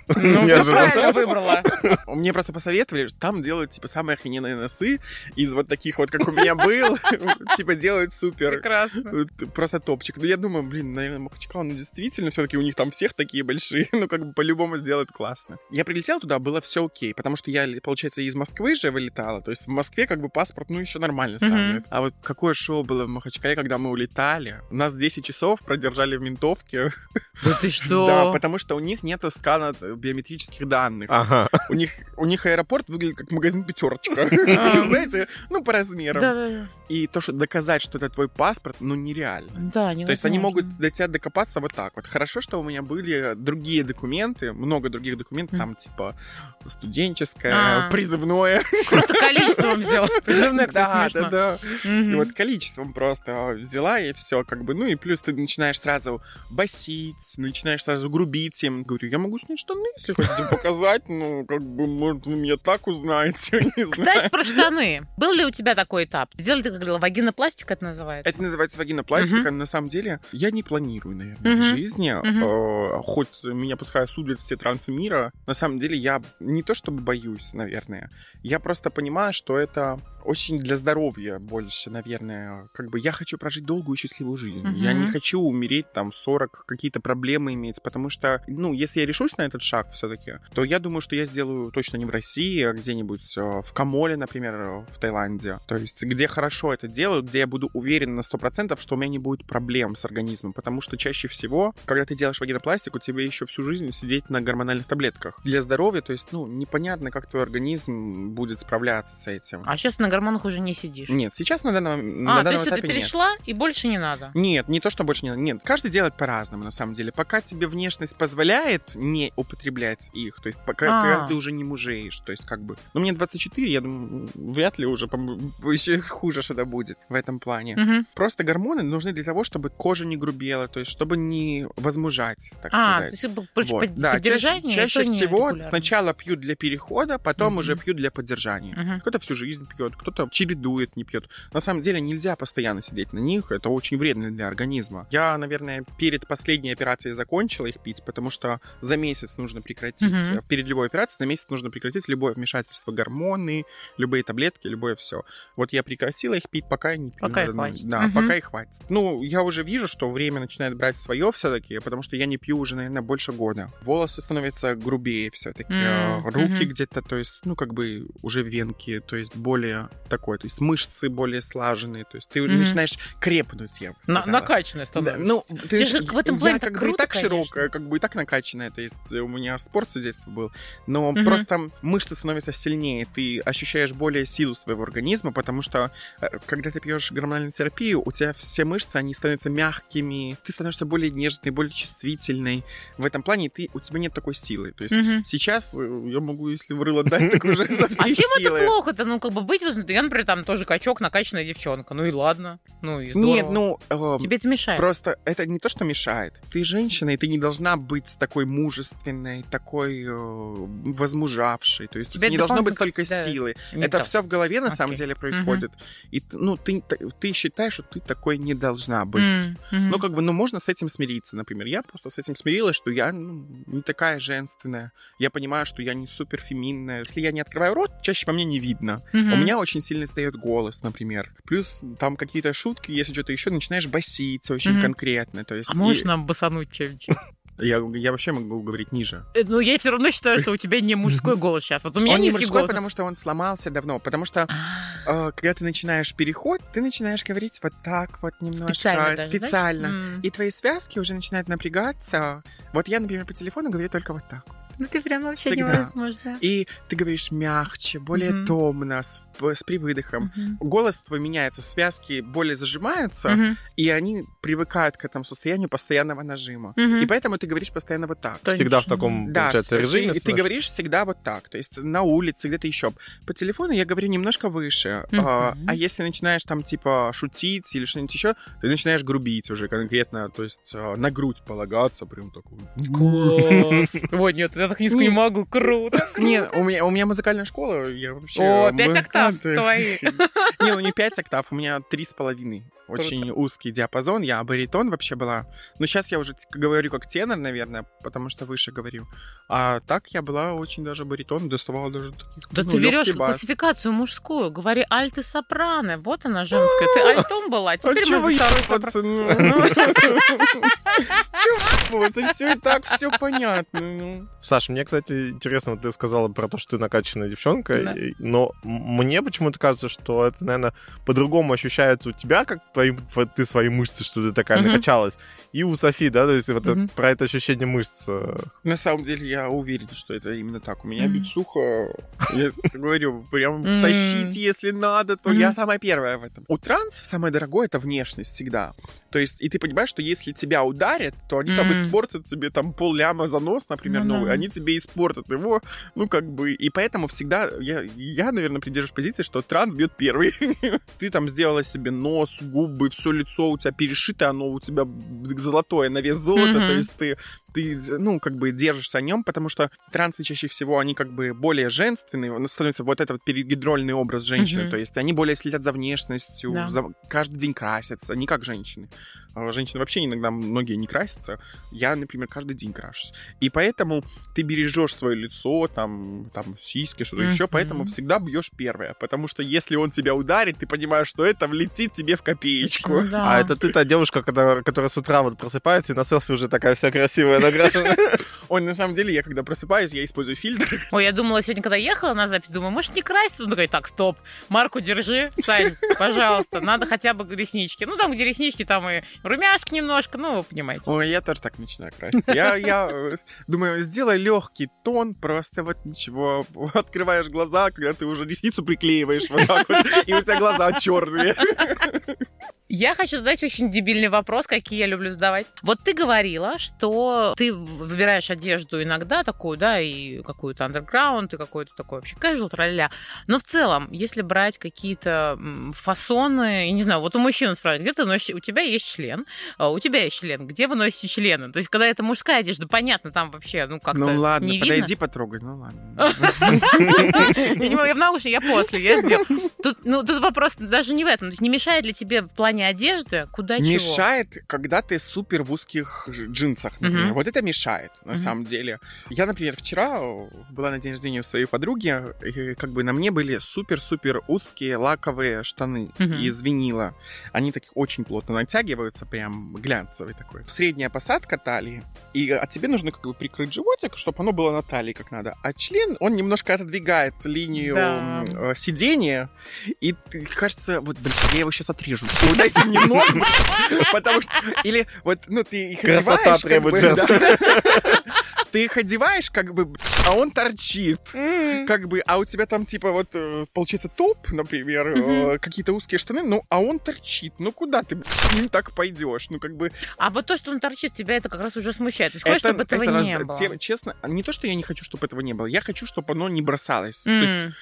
Ну, все правильно выбрала. Мне просто посоветовали, что там делают, типа, самые охрененные носы из вот таких вот, как у меня был. Типа, делают супер. Прекрасно. Просто топчик. Ну, я думаю, блин, наверное, Махачкала, ну, действительно, все-таки у них там всех такие большие. Ну, как бы по-любому сделают классно. Я прилетел туда, было все окей, потому что я, получается, из Москвы же вылетала. То есть в Москве как бы паспорт, ну, еще нормально сравнивает. А вот какое шоу было в Махачкале, когда мы улетали? Нас 10 часов продержали в ментовке. Да ты что? Да, потому что у них нету скана биометрических данных. Ага. У них, у них аэропорт выглядит как магазин пятерочка. А. Знаете, ну, по размерам. И то, что доказать, что это твой паспорт, ну, нереально. Да, невозможно. То есть они могут до тебя докопаться вот так вот. Хорошо, что у меня были другие документы, много других документов, там типа студенческое, А. призывное. Просто количеством взял. Призывное, Да, да, да. И вот количеством просто взяла и все, как бы. Ну и плюс ты начинаешь сразу басить, начинаешь сразу грубить им. Говорю, я могу снять штаны, если хотите показать. Ну, как бы, может, вы меня так узнаете, не Кстати, знаю. про штаны. Был ли у тебя такой этап? Сделали ты, говорила, вагинопластик это называется? Это называется вагинопластика. На самом деле, я не планирую, наверное, в Мгм. жизни. Э, Хоть меня пускай судят все трансы мира, на самом деле я не то чтобы боюсь, наверное. Я просто понимаю, что это очень для здоровья больше, наверное. Как бы я хочу прожить долгую и счастливую жизнь. Я Мгм. не хочу умереть там 40, какие-то проблемы иметь, потому что, ну, если я решусь на этот шаг все-таки, то я думаю, что я сделаю точно не в России, а где-нибудь э, в Камоле, например, в Таиланде. То есть где хорошо это делают, где я буду уверен на 100%, что у меня не будет проблем с организмом, потому что чаще всего, когда ты делаешь вагинопластику, тебе еще всю жизнь сидеть на гормональных таблетках. Для здоровья, то есть, ну, непонятно, как твой организм будет справляться с этим. А сейчас на гормонах уже не сидишь. Нет, сейчас на данном, на А, то данном есть ты этапе нет. перешла, и больше не надо. Нет, не то, что больше не надо. Нет, каждый делает по-разному, на самом деле. Пока тебе внешность позволяет не употреблять их, то есть пока А. ты, ты уже не мужеешь, то есть как бы... Ну, мне 24, я думаю, вряд ли уже еще хуже что-то будет в этом плане. Мгм. Просто гормоны нужны для того, чтобы кожа не грубела, то есть чтобы не возмужать, так А, то сказать. есть это больше Вот. под- Да, чаще, поддержание, чаще то не всего сначала пьют для перехода, потом Мгм. уже пьют для поддержания. Мгм. Кто-то всю жизнь пьет, кто-то чередует, не пьет. На самом деле нельзя постоянно сидеть на них, это очень вредно для организма. Я, наверное, перед последней операцией закончила их пить, потому что за месяц нужно прекратить, Мгм. перед любой операцией за месяц нужно прекратить любое вмешательство гормоны, любые таблетки, любое все. Вот я прекратила их пить, пока я не пью. Пока и наверное. хватит. Да, Мгм. пока и хватит. Ну, я уже вижу, что время начинает брать свое все-таки, потому что я не пью уже, наверное, больше года. Волосы становятся грубее все-таки, М, руки мгм. где-то, то есть, ну, как бы уже венки, то есть более такой, то есть мышцы более слаженные, то есть ты Мгм. начинаешь крепнуть, я бы На- сказала. накачанная Да, становится. ну, ты, Ты же в этом плане я так как бы и круто, так конечно. широкая, как бы и так накачанная, то есть у меня спорт с детства был, но Мгм. просто мышцы становятся сильнее, ты ощущаешь более силу своего организма, потому что э, когда ты пьешь гормональную терапию, у тебя все мышцы, они становятся мягкими, ты становишься более нежной, более чувствительной. В этом плане ты, у тебя нет такой силы. То есть Мгм. сейчас э, я могу, если в рыло дать, так уже со А всей чем силы. это плохо-то? Ну, как бы быть вот... Я, например, там тоже качок, накачанная девчонка. Ну и ладно. Ну и здорово. Нет, ну, э, Тебе это мешает. Просто это не то, что мешает. Ты женщина, и ты не должна быть такой мужественной, такой э, возмужавшей. То есть у Тебя не должно быть столько кидает. силы. Не это все в голове на самом Окей. деле происходит. И т- ну, ты, ты считаешь, что ты такой не должна быть. М, мгм. Ну, как бы, ну, можно с этим смириться, например. Я просто с этим смирилась, что я ну, не такая женственная. Я понимаю, что я не супер феминная. Если я не открываю рот, чаще по мне не видно. Мгм. У меня очень сильно сдает голос, например. Плюс там какие-то шутки, если что-то еще, начинаешь басить очень Мгм. конкретно. То есть А и- можешь нам басануть чем-нибудь? я, я вообще могу говорить ниже. Э, Ну, я все равно считаю, что у тебя не мужской голос сейчас. Вот у меня он не мужской, голос. потому что он сломался давно. Потому что э, когда ты начинаешь переход, ты начинаешь говорить вот так вот немножко Специально даже, да? специально. И твои связки уже начинают напрягаться. Вот я, например, по телефону говорю только вот так. Ну, ты прям вообще Всегда. невозможно. И ты говоришь мягче, более Мгм. томно, с, с привыдохом. Мгм. Голос твой меняется, связки более зажимаются, Мгм. и они привыкают к этому состоянию постоянного нажима. Мгм. И поэтому ты говоришь постоянно вот так. То- Всегда в Точно. таком, Да, получается, режиме. ты, и ты говоришь всегда вот так, то есть на улице, где-то еще. По телефону я говорю немножко выше, а, Мгм. а если начинаешь там типа шутить или что-нибудь еще, ты начинаешь грубить уже конкретно, то есть а, на грудь полагаться, прям такой. Класс. Ой, нет, я так низко не могу. Круто. Нет, у меня, у меня музыкальная школа, я вообще... О, пять октав музыкант. твои. Не, ну не пять октав, у меня три с половиной. Очень узкий диапазон, я баритон вообще была. Но сейчас я уже говорю как тенор, наверное, потому что выше говорю. А так я была очень даже баритон, доставала даже таких, Да ну, ты берешь бас. классификацию мужскую, говори альт и сопрано. Вот она женская. Ты альтом была, А теперь чё мы второй сопрано. ну? Чё вы все и так, все понятно. ну. Саша, мне, кстати, интересно, вот ты сказала про то, что ты накачанная девчонка, но мне почему-то кажется, что это, наверное, по-другому ощущается у тебя, как твои, вот ты свои мышцы, что ты такая Мгм. накачалась, и у Софи, да, то есть вот это- Мгм. про это ощущение мышц. э, На самом деле я уверен, что это именно так. У меня Мгм. бицуха, я говорю, прям втащить, если надо, то я самая первая в этом. У транс самое дорогое — это внешность всегда. То есть, и ты понимаешь, что если тебя ударят, то они там испортят тебе там пол ляма за нос, например, Ну новый, они тебе испортят его, ну как бы, и поэтому всегда, я, я наверное, придерживаюсь позиции, что транс бьет первый. Ты там сделала себе нос, губы, все лицо у тебя перешито, оно у тебя золотое на вес золота, Мгм. то есть ты ты, ну, как бы держишься о нем, потому что трансы чаще всего, они как бы более женственные, становится вот этот вот перегидрольный образ женщины, Мгм. то есть они более следят за внешностью, Да. за- каждый день красятся, не как женщины. А Женщины вообще иногда многие не красятся. Я, например, каждый день крашусь. И поэтому ты бережешь свое лицо, там, там сиськи, что-то еще, Мгм. поэтому всегда бьешь первое. Потому что если он тебя ударит, ты понимаешь, что это влетит тебе в копеечку. Ну да. А это ты та девушка, которая, которая с утра вот просыпается и на селфи уже такая вся красивая накрашена. Ой, на самом деле, я когда просыпаюсь, я использую фильтр. Ой, я думала сегодня, когда ехала на запись, думаю, может, не краситься? Ну, такая, так, стоп, марку держи, Сань, пожалуйста, надо хотя бы реснички. Ну, там, где реснички, там и румяшки немножко, ну, вы понимаете. Ой, я тоже так начинаю краситься. Я, я э, думаю, сделай легкий тон, просто вот ничего. Открываешь глаза, когда ты уже ресницу приклеиваешь вот так вот, и у тебя глаза черные. Я хочу задать очень дебильный вопрос, какие я люблю задавать. Вот ты говорила, что ты выбираешь одежду иногда такую, да, и какую-то underground, и какой-то такой вообще casual, тролля. Но в целом, если брать какие-то фасоны, я не знаю, вот у мужчин спрашивают, где ты носишь, у тебя есть член, а у тебя есть член, где вы носите члены? То есть, когда это мужская одежда, понятно, там вообще, ну, как-то Ну ладно, не подойди видно. потрогай, ну ладно. Я в наушнике, я после, я сделаю. Тут, ну, тут вопрос даже не в этом. То есть не мешает ли тебе в плане одежды, куда чего? Мешает, когда ты супер в узких джинсах, например. Мгм. Вот это мешает, на Мгм. самом деле. Я, например, вчера э, была на день рождения у своей подруги, и как бы на мне были супер-супер узкие лаковые штаны Мгм. из винила. Они таких очень плотно натягиваются, прям глянцевый такой. Средняя посадка талии, и от тебе нужно как бы прикрыть животик, чтобы оно было на талии как надо. А член, он немножко отодвигает линию Да. э, сидения, и кажется, вот, блин, я его сейчас отрежу. Вот дайте мне нож, блядь, потому что... Или вот, ну, ты их Красота одеваешь, как требует бы, да. Ты их одеваешь, как бы, а он торчит. М. Как бы, а у тебя там, типа, вот, э, получается, топ, например, э, какие-то узкие штаны, ну, а он торчит. Ну, куда ты с ним так пойдешь? Ну, как бы... А вот то, что он торчит, тебя это как раз уже смущает. Есть хочешь, чтобы этого это не раз- было. те- честно, не то, что я не хочу, чтобы этого не было, я хочу, чтобы оно не бросалось. М. То есть,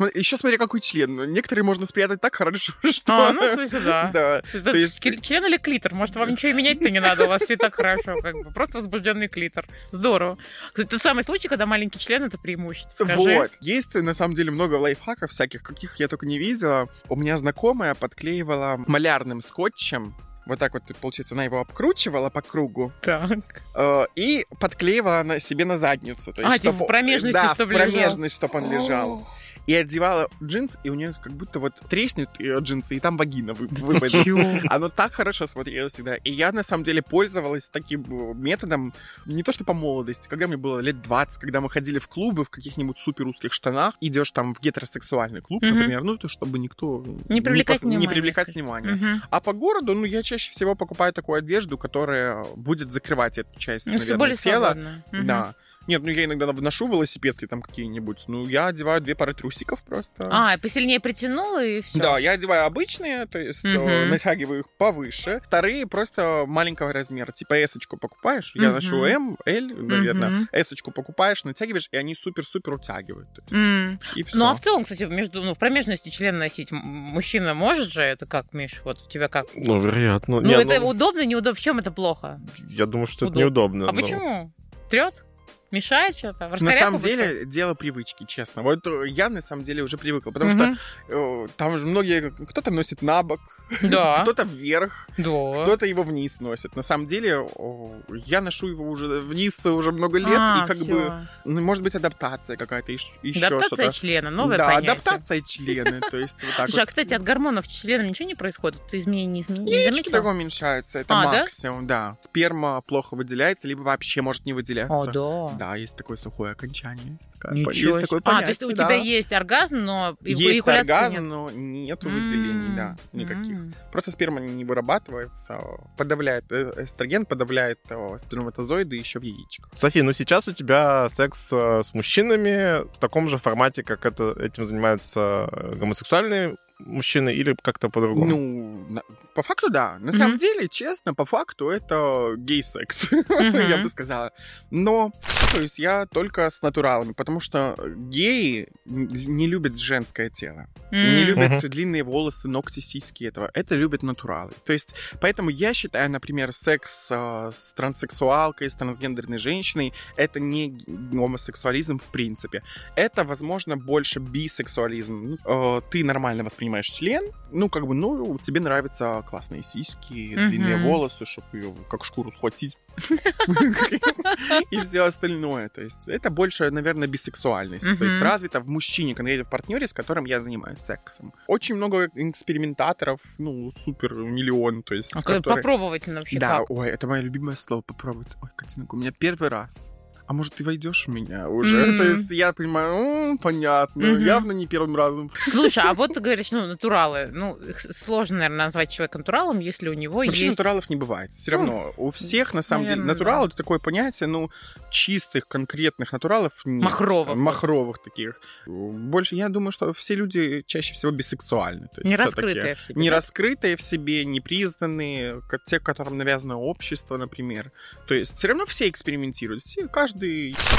смо- еще смотря какой член. Некоторые можно спрятать так хорошо, что... А, ну, кстати, да. Да. Это То есть- член член или клитор? Может, вам ничего и менять-то не надо, у вас все так хорошо, как бы. Просто возбужденный клитор. Здорово. Кстати, тот самый случай, когда маленький член это преимущество. Скажи. Вот. Есть, на самом деле, много лайфхаков всяких, каких я только не видела. У меня знакомая подклеивала малярным скотчем вот так вот, получается, она его обкручивала по кругу Так. э, и подклеивала на себе на задницу. То А, есть, типа чтоб- в промежности, да, чтоб в промежность, чтобы он лежал. И одевала джинс, и у нее как будто вот треснет э, джинсы, и там вагина вы- выпадет. Оно так хорошо смотрелось всегда. И я, на самом деле, пользовалась таким э, методом не то что по молодости, когда мне было лет 20, когда мы ходили в клубы в каких-нибудь супер узких штанах, идешь там в гетеросексуальный клуб, например, ну, то чтобы никто Не привлекать пос- не внимания, привлекать внимания. Мгм. А по городу, ну, я чаще всего покупаю такую одежду, которая будет закрывать эту часть, Ну, наверное, более тела. свободно. Мгм. Да. Нет, ну я иногда вношу велосипедки там какие-нибудь. Ну, я одеваю две пары трусиков просто. А, и посильнее притянула, и все. Да, я одеваю обычные, то есть Мгм. натягиваю их повыше. Вторые просто маленького размера. Типа эсочку покупаешь, я Мгм. ношу М, Л, наверное. Мгм. Эсочку покупаешь, натягиваешь, и они супер-супер утягивают. Есть, М. и все. Ну, а в целом, кстати, между, ну, в промежности член носить мужчина может же? Это как, Миш? Вот у тебя как? Ну, вероятно. Ну, это ну, удобно, неудобно? В чем это плохо? Я думаю, что это удобно. неудобно. А но- почему? Трет? Мешает что-то? На самом пускай? деле, дело привычки, честно. Вот э, я на самом деле уже привыкла, потому Мгм. что э, там же многие, кто-то носит на бок, Да. кто-то вверх, Да. кто-то его вниз носит. На самом деле, о, я ношу его уже вниз уже много лет, А, и как всё. бы, ну, может быть, адаптация какая-то, еще Адаптация что-то. члена, новое да, понятие. адаптация члены, то есть вот так Слушай, а, вот. кстати, от гормонов члена ничего не происходит? Ты изменений не, измен... не Яички только уменьшаются, это А, да? максимум, да? Сперма плохо выделяется, либо вообще может не выделяться. О, да. Да, есть такое сухое окончание. есть такая- Ничего есть такое себе. А, то есть понятие, у да. тебя есть оргазм, но Есть оргазм, нет. но нету выделений, да, никаких. М. Просто сперма не вырабатывается, подавляет э, эстроген, подавляет э, сперматозоиды еще в яичках. Софи, ну сейчас у тебя секс э, с мужчинами в таком же формате, как это, этим занимаются гомосексуальные мужчины, или как-то по-другому? Ну, на- по факту, да. На Мгм. самом деле, честно, по факту это гей-секс, Мгм. я бы сказала. Но, то есть я только с натуралами, потому что геи не любят женское тело. Не М. любят Мгм. длинные волосы, ногти, сиськи этого. Это любят натуралы. То есть, поэтому я считаю, например, секс э, с транссексуалкой, с трансгендерной женщиной, это не гомосексуализм в принципе. Это, возможно, больше бисексуализм. Э, ты нормально воспринимаешь член, ну, как бы, ну, тебе нравятся классные сиськи, Мгм. длинные волосы, чтобы ее как шкуру схватить, и все остальное. То есть это больше, наверное, бисексуальность. То есть Мгм. развито в мужчине, конкретно в партнере, с которым я занимаюсь сексом. Очень много экспериментаторов, ну, супер миллион, то есть, А которые- Попробовать вообще Да, как? ой, это мое любимое слово попробовать. Ой, Катинок, у меня первый раз. А может, ты войдешь в меня уже? М. То есть я понимаю, «М, понятно, Мгм. явно не первым разом. Слушай, а вот ты говоришь, ну, натуралы. Ну, сложно, наверное, назвать человека натуралом, если у него Вообще есть... натуралов не бывает. Все равно у всех, на самом деле, наверное, натурал да. это такое понятие, ну, чистых, конкретных натуралов нет. Махровых. Махровых таких. Больше, я думаю, что все люди чаще всего бисексуальны. То есть Не раскрытые в себе. Не да? раскрытые в себе, не признанные, те, которым навязано общество, например. То есть все равно все экспериментируют, все, каждый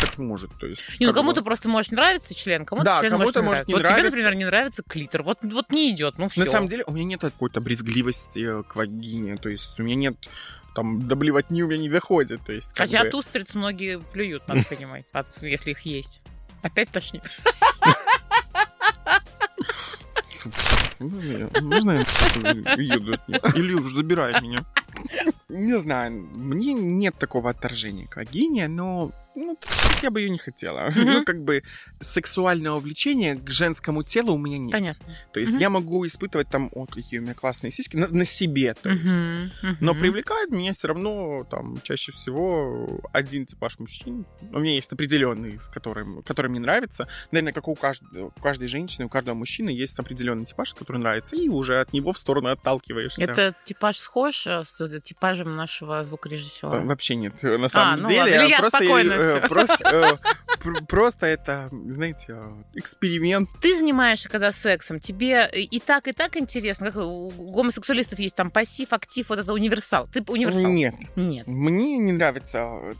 как может. То есть, Не, ну как бы- кому-то просто может нравиться член, кому-то Да, член кому-то может не может не нравиться. Вот тебе, нравиться. например, не нравится клитор. Вот, вот не идет, ну все. На самом деле у меня нет какой-то брезгливости к вагине, то есть у меня нет там до блевотни у меня не доходит, то есть Хотя бы- от устриц многие плюют, надо понимать, от- если их есть. Опять тошнит. Можно я от них? Или уж забирай меня? Не знаю, мне нет такого отторжения к вагине, но ну, я бы ее не хотела. Мгм. Ну, как бы сексуального влечения к женскому телу у меня нет. Понятно. То есть Мгм. я могу испытывать там, о, какие у меня классные сиськи, на, на себе, то есть. Мгм, Но привлекает меня все равно там чаще всего один типаж мужчин. У меня есть определенный, с которым, который мне нравится. Наверное, как у каждой, у каждой женщины, у каждого мужчины есть определенный типаж, который нравится, и уже от него в сторону отталкиваешься. Это типаж схож э, с типажем нашего Э, звукорежиссера? Вообще нет, на самом ну деле. ладно, я просто, спокойно э, просто, э, пр- просто это, знаете, э, эксперимент. Ты занимаешься когда сексом, тебе и так, и так интересно, как у гомосексуалистов есть там пассив, актив, вот это универсал. Ты универсал? Нет, Нет. Мне не нравится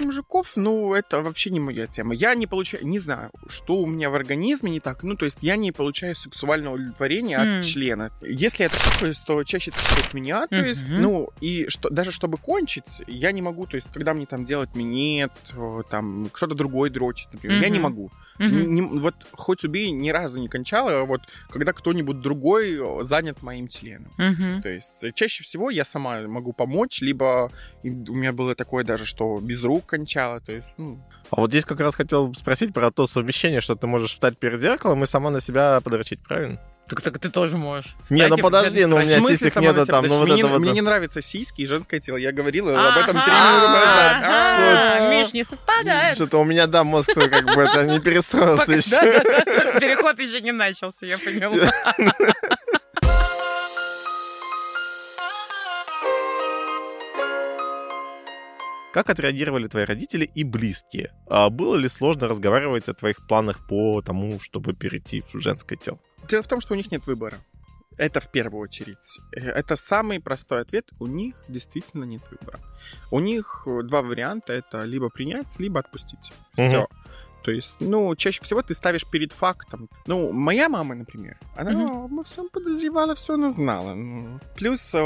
э, мужиков, ну, это вообще не моя тема. Я не получаю, не знаю, что у меня в организме не так. Ну, то есть я не получаю сексуального удовлетворения М. от члена. Если это такое, то чаще от меня. То есть, Мгм. ну, и что, даже чтобы кончить, я не могу, то есть, когда мне там делать минет, э, там, кто-то другой дрочит, например, я не могу. Мгм. Не- вот хоть убей, ни разу не кончала, а вот когда кто-нибудь другой э, занят моим членом. Мгм. То есть э, чаще всего я сама могу помочь, либо у меня было такое даже, что без рук кончала. То есть, ну, А вот здесь как раз хотел спросить про то совмещение, что ты можешь встать перед зеркалом и сама на себя подрочить, правильно? Так, так ты тоже можешь. Не, ну Кстати, подожди, ну у в меня смысле сисек нету там, ну вот подожди? это мне, вот. мне не нравятся сиськи и женское тело. Я говорила об этом три минуты назад. Миш, не совпадает. Что-то у меня, да, мозг как бы это не перестроился еще. Переход еще не начался, я поняла. Как отреагировали твои родители и близкие? А было ли сложно разговаривать о твоих планах по тому, чтобы перейти в женское тело? Дело в том, что у них нет выбора. Это в первую очередь. Э, Это самый простой ответ. У них действительно нет выбора. У них э, два варианта. Это либо принять, либо отпустить. Мгм. Все. То есть, ну, чаще всего ты ставишь перед фактом. Ну, моя мама, например, она Мгм. во всем подозревала, все она знала. Ну, Плюс, э,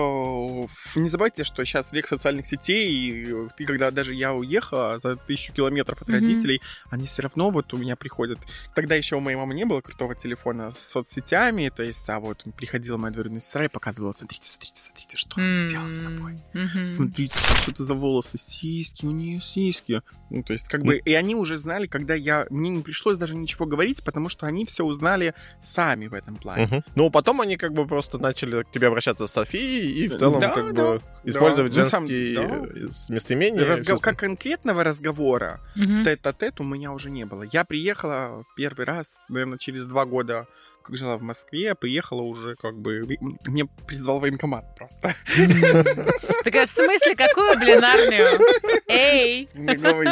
не забывайте, что сейчас век социальных сетей, и ты, когда даже я уехала за тысячу километров от Мгм. родителей, они все равно вот у меня приходят. Тогда еще у моей мамы не было крутого телефона с соцсетями, то есть, а вот приходила моя двоюродная сестра и показывала, смотрите, смотрите, смотрите, что он сделал с собой. Мгм. Смотрите, что это за волосы, сиськи, у нее сиськи. Ну, то есть, как бы, и они уже знали, когда я... Мне не пришлось даже ничего говорить, потому что они все узнали сами в этом плане. Мгм. Ну, потом они как бы просто начали к тебе обращаться с Софией и в целом Да, как да, бы использовать На самом женские деле, э, с- местоимения. Разго- Как конкретного разговора Мгм. тет-а-тет у меня уже не было. Я приехала первый раз, наверное, через два года, как жила в Москве, приехала уже как бы... Мне призвал военкомат просто. Такая, в смысле, какую, блин, армию? Эй!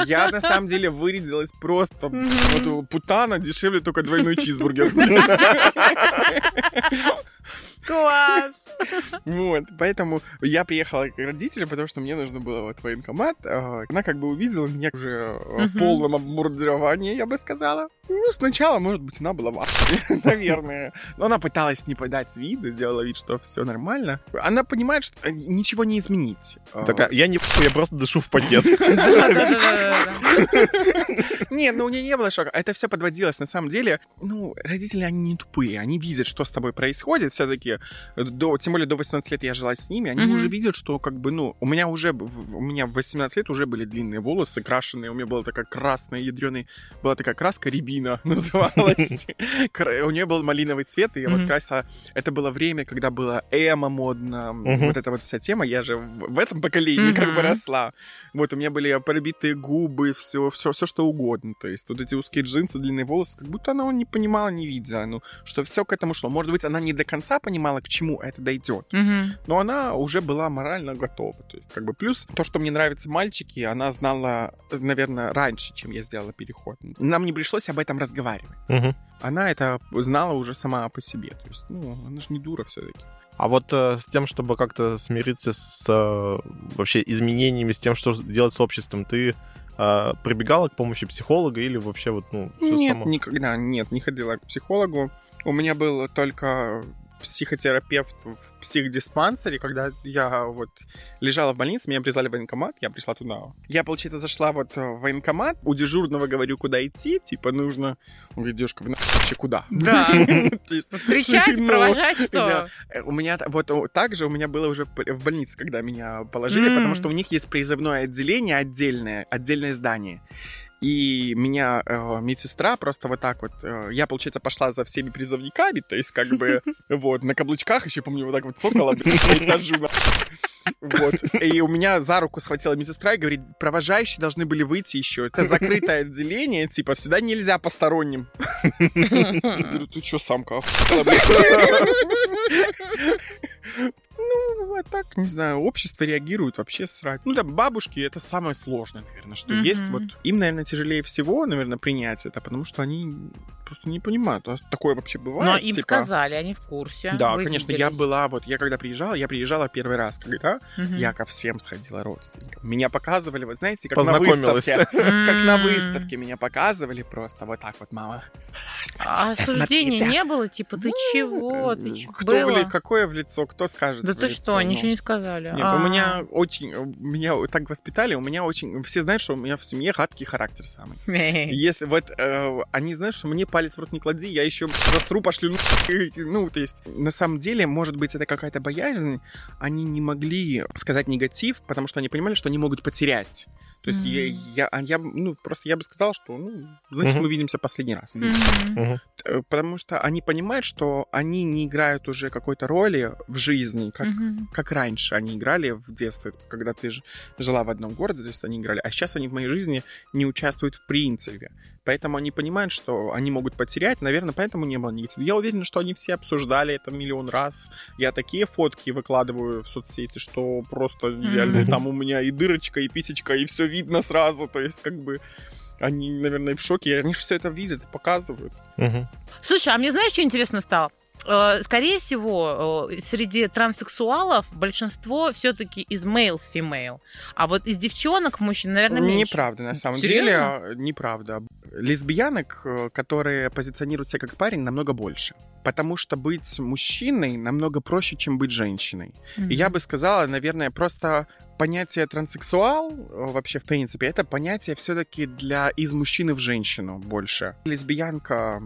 Я на самом деле вырядилась просто вот у путана дешевле только двойной чизбургер. Класс! Вот, поэтому я приехала к родителям, потому что мне нужно было вот военкомат. А, Она как бы увидела меня уже э, в полном обмундировании, я бы сказала. Ну, сначала, может быть, она была в ахуе, наверное. Но она пыталась не подать виду, сделала вид, что все нормально. Она понимает, что э, ничего не изменить. Так, я не я просто дышу в пакет. Нет, ну у нее не было шока. Это все подводилось. На самом деле, ну, родители, они не тупые. Они видят, что с тобой происходит все-таки. До, тем более до 18 лет я жила с ними. Они уже видят, что как бы, ну, у меня уже, у меня в 18 лет уже были длинные волосы, крашеные. У меня была такая красная, ядреная, была такая краска рябина называлась. У нее был малиновый цвет, и я вот красила. Это было время, когда было эмо модно. Вот эта вот вся тема. Я же в этом поколении как бы росла. Вот у меня были пробитые губы, все, все, все что угодно. То есть вот эти узкие джинсы, длинные волосы, как будто она не понимала, не видела, ну, что все к этому шло. Может быть, она не до конца понимала, к чему это дойдет, но она уже была морально готова. То есть, как бы плюс то, что мне нравятся мальчики, она знала, наверное, раньше, чем я сделала переход. Нам не пришлось об этом разговаривать. Она это знала уже сама по себе. То есть, ну, она же не дура все-таки. А вот э, с тем, чтобы как-то смириться с э, вообще изменениями, с тем, что делать с обществом, ты э, прибегала к помощи психолога или вообще вот, ну, Нет, само? никогда, нет, не ходила к психологу. У меня был только психотерапевт в психдиспансере, когда я вот лежала в больнице, меня прислали в военкомат, я пришла туда. Я, получается, зашла вот в военкомат, у дежурного говорю, куда идти, типа, нужно... Он говорит, девушка, вы вообще куда? Да. Встречать, ну, провожать, что? У меня вот так же у меня было уже в больнице, когда меня положили, потому что у них есть призывное отделение отдельное, отдельное здание. И меня э, медсестра просто вот так вот... Э, я, получается, пошла за всеми призывниками, то есть как бы вот на каблучках еще, помню, вот так вот цокала по этажу. Вот. И у меня за руку схватила медсестра и говорит, провожающие должны были выйти еще. Это закрытое отделение, типа, сюда нельзя посторонним. Говорю, ты что, самка? Ну, а так, не знаю, общество реагирует вообще срать. Ну да, бабушки это самое сложное, наверное, что mm-hmm. есть. Вот им, наверное, тяжелее всего, наверное, принять это, потому что они просто не понимают, а такое вообще бывает. Но им типа... сказали, они в курсе. Да, конечно, я была, вот я когда приезжала, я приезжала первый раз, когда mm-hmm. я ко всем сходила родственникам. Меня показывали, вот знаете, как на выставке. Как на выставке меня показывали просто вот так вот, мама. А осуждения не было? Типа, ты чего? Ты Кто какое в лицо, кто скажет Да ты что, ничего не сказали? Нет, у меня очень, меня так воспитали, у меня очень, все знают, что у меня в семье гадкий характер самый. Если вот э, они знают, что мне палец в рот не клади, я еще засру, пошлю, ну, то есть, на самом деле, может быть, это какая-то боязнь, они не могли сказать негатив, потому что они понимали, что они могут потерять. То есть mm-hmm. я, я, я, ну, просто я бы сказал, что, ну, значит, mm-hmm. мы видимся последний раз. Mm-hmm. Потому что они понимают, что они не играют уже какой-то роли в жизни, как, mm-hmm. как раньше они играли в детстве, когда ты жила в одном городе, то есть они играли. А сейчас они в моей жизни не участвуют в принципе. Поэтому они понимают, что они могут потерять. Наверное, поэтому не было негатива. Я уверен, что они все обсуждали это миллион раз. Я такие фотки выкладываю в соцсети, что просто mm-hmm. реально там у меня и дырочка, и писечка, и все видно сразу. То есть, как бы они, наверное, в шоке. Они же все это видят и показывают. Угу. Слушай, а мне знаешь, что интересно стало? Э, скорее всего, э, среди транссексуалов большинство все-таки из male-female. А вот из девчонок мужчин, наверное, меньше. Неправда, на самом Серьезно? деле. Неправда. Лесбиянок, э, которые позиционируют себя как парень, намного больше. Потому что быть мужчиной намного проще, чем быть женщиной. Mm-hmm. И я бы сказала, наверное, просто понятие транссексуал вообще, в принципе, это понятие все-таки для из мужчины в женщину больше. Лесбиянка,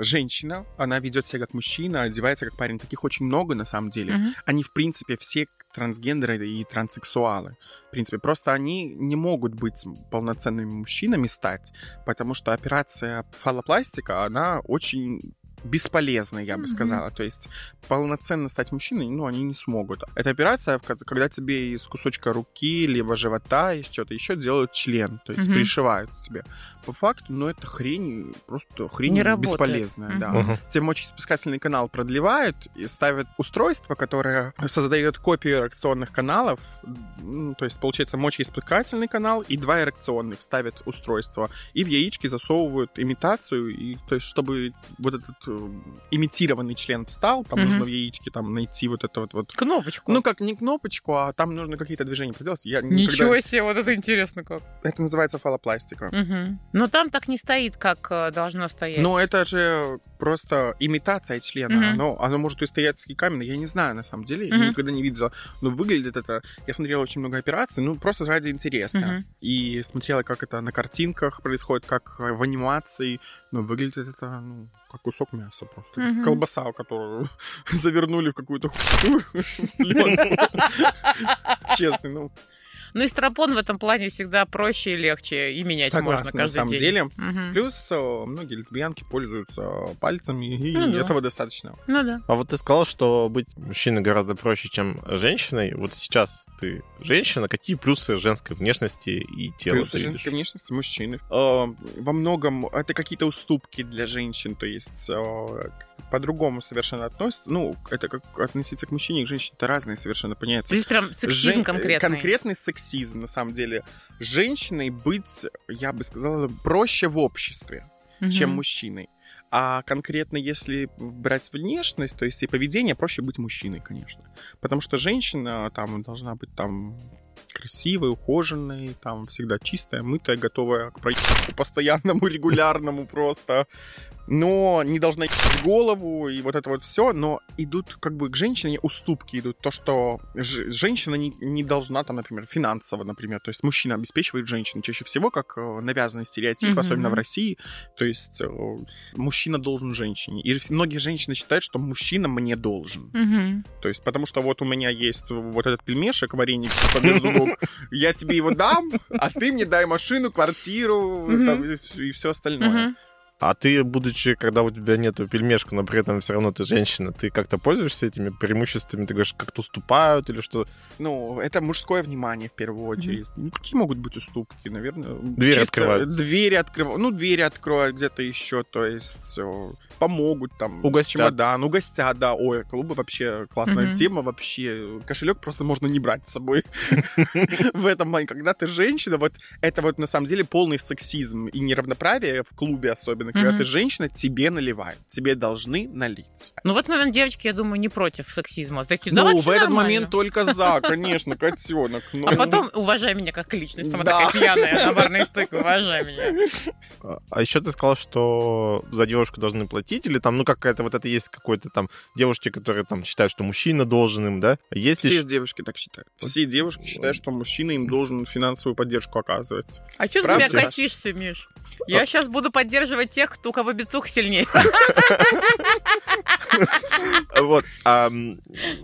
женщина, она ведет себя как мужчина, одевается как парень. Таких очень много на самом деле. Mm-hmm. Они, в принципе, все трансгендеры и транссексуалы. В принципе, просто они не могут быть полноценными мужчинами стать, потому что операция фалопластика, она очень бесполезны, я бы mm-hmm. сказала. То есть полноценно стать мужчиной, ну, они не смогут. Это операция, когда тебе из кусочка руки, либо живота, из чего-то еще делают член, то есть mm-hmm. пришивают тебе. По факту, ну, это хрень, просто хрень не бесполезная, mm-hmm. да. Uh-huh. Тебе мочеиспускательный канал продлевают и ставят устройство, которое создает копию эрекционных каналов, ну, то есть, получается, мочеиспускательный канал и два эрекционных ставят устройство, и в яички засовывают имитацию, и, то есть, чтобы вот этот имитированный член встал, там Мгм. нужно в яичке там найти вот это вот, вот Кнопочку. ну, как не кнопочку, а там нужно какие-то движения проделать. Я никогда- Ничего себе, вот это интересно как. Это называется фалопластика. Мгм. Но там так не стоит, как э, должно стоять. Но это же просто имитация члена. Мгм. Оно, оно может и стоять и каменно. Я не знаю, на самом деле. Я Мгм. никогда не видела. Но выглядит это... Я смотрела очень много операций, ну, просто ради интереса. Мгм. И смотрела, как это на картинках происходит, как в анимации. Но выглядит это, ну, как кусок мяса просто. Мгм. Колбаса, которую завернули в какую-то. Честно, ну, Ну, и стропон в этом плане всегда проще и легче, и менять Согласна, можно на каждый самом день. деле. Мгм. Плюс э, многие лесбиянки пользуются пальцами, и Ну да. этого достаточно. Ну да. А вот ты сказал, что быть мужчиной гораздо проще, чем женщиной. Вот сейчас ты женщина, какие плюсы женской внешности и тела Плюсы ты женской внешности мужчины. Э, Во многом это какие-то уступки для женщин, то есть э, по-другому совершенно относятся. Ну, это как относиться к мужчине и к женщине, это разные совершенно понятия. Здесь прям сексизм Жен- конкретный. Конкретный сексизм, на самом деле. Женщиной быть, я бы сказала, проще в обществе. Мгм. чем мужчиной. А конкретно, если брать внешность, то есть и поведение, проще быть мужчиной, конечно. Потому что женщина там должна быть там красивой, ухоженной, там всегда чистая, мытая, готовая к проебу постоянному, регулярному просто. Но не должна ебать голову и вот это вот все. Но идут как бы к женщине уступки идут. То, что женщина не, не должна там, например, финансово, например. То есть мужчина обеспечивает женщину чаще всего, как э, навязанный стереотип, Мгм. особенно в России. То есть э, мужчина должен женщине. И многие женщины считают, что мужчина мне должен. Мгм. То есть, потому что вот у меня есть вот этот пельмешек, вареник типа, между ног, я тебе его дам, а ты мне дай машину, квартиру там, и, все остальное. А ты, будучи, когда у тебя нету пельмешка, но при этом все равно ты женщина, ты как-то пользуешься этими преимуществами? Ты говоришь, как-то уступают или что? Ну, это мужское внимание в первую очередь. Ну, какие могут быть уступки, наверное? Двери открываются. Двери открывают. Ну, двери откроют где-то еще, то есть помогут там. Угостят. Чемодан, угостят, да. Ой, клубы вообще классная Мгм. тема вообще. Кошелек просто можно не брать с собой. В этом плане, когда ты женщина, вот это вот на самом деле полный сексизм и неравноправие в клубе особенно, когда Мгм. ты женщина, тебе наливают, тебе должны налить. Ну, в этот момент девочки, я думаю, не против сексизма. Такие, Ну, в этот нормально. момент только за, конечно, котенок. Ну, А потом уважай меня как личность, сама Да. такая пьяная на барной стойке, уважай меня. А- А еще ты сказал, что за девушку должны платить, или там, ну, какая-то вот это есть какой-то там девушки, которые там считают, что мужчина должен им, да? Есть Все ш- девушки так считают. Все девушки считают, что мужчина им должен финансовую поддержку оказывать. А что ты меня косишься, Миш? Я сейчас буду поддерживать тех, кто у кого бицух сильнее. Вот.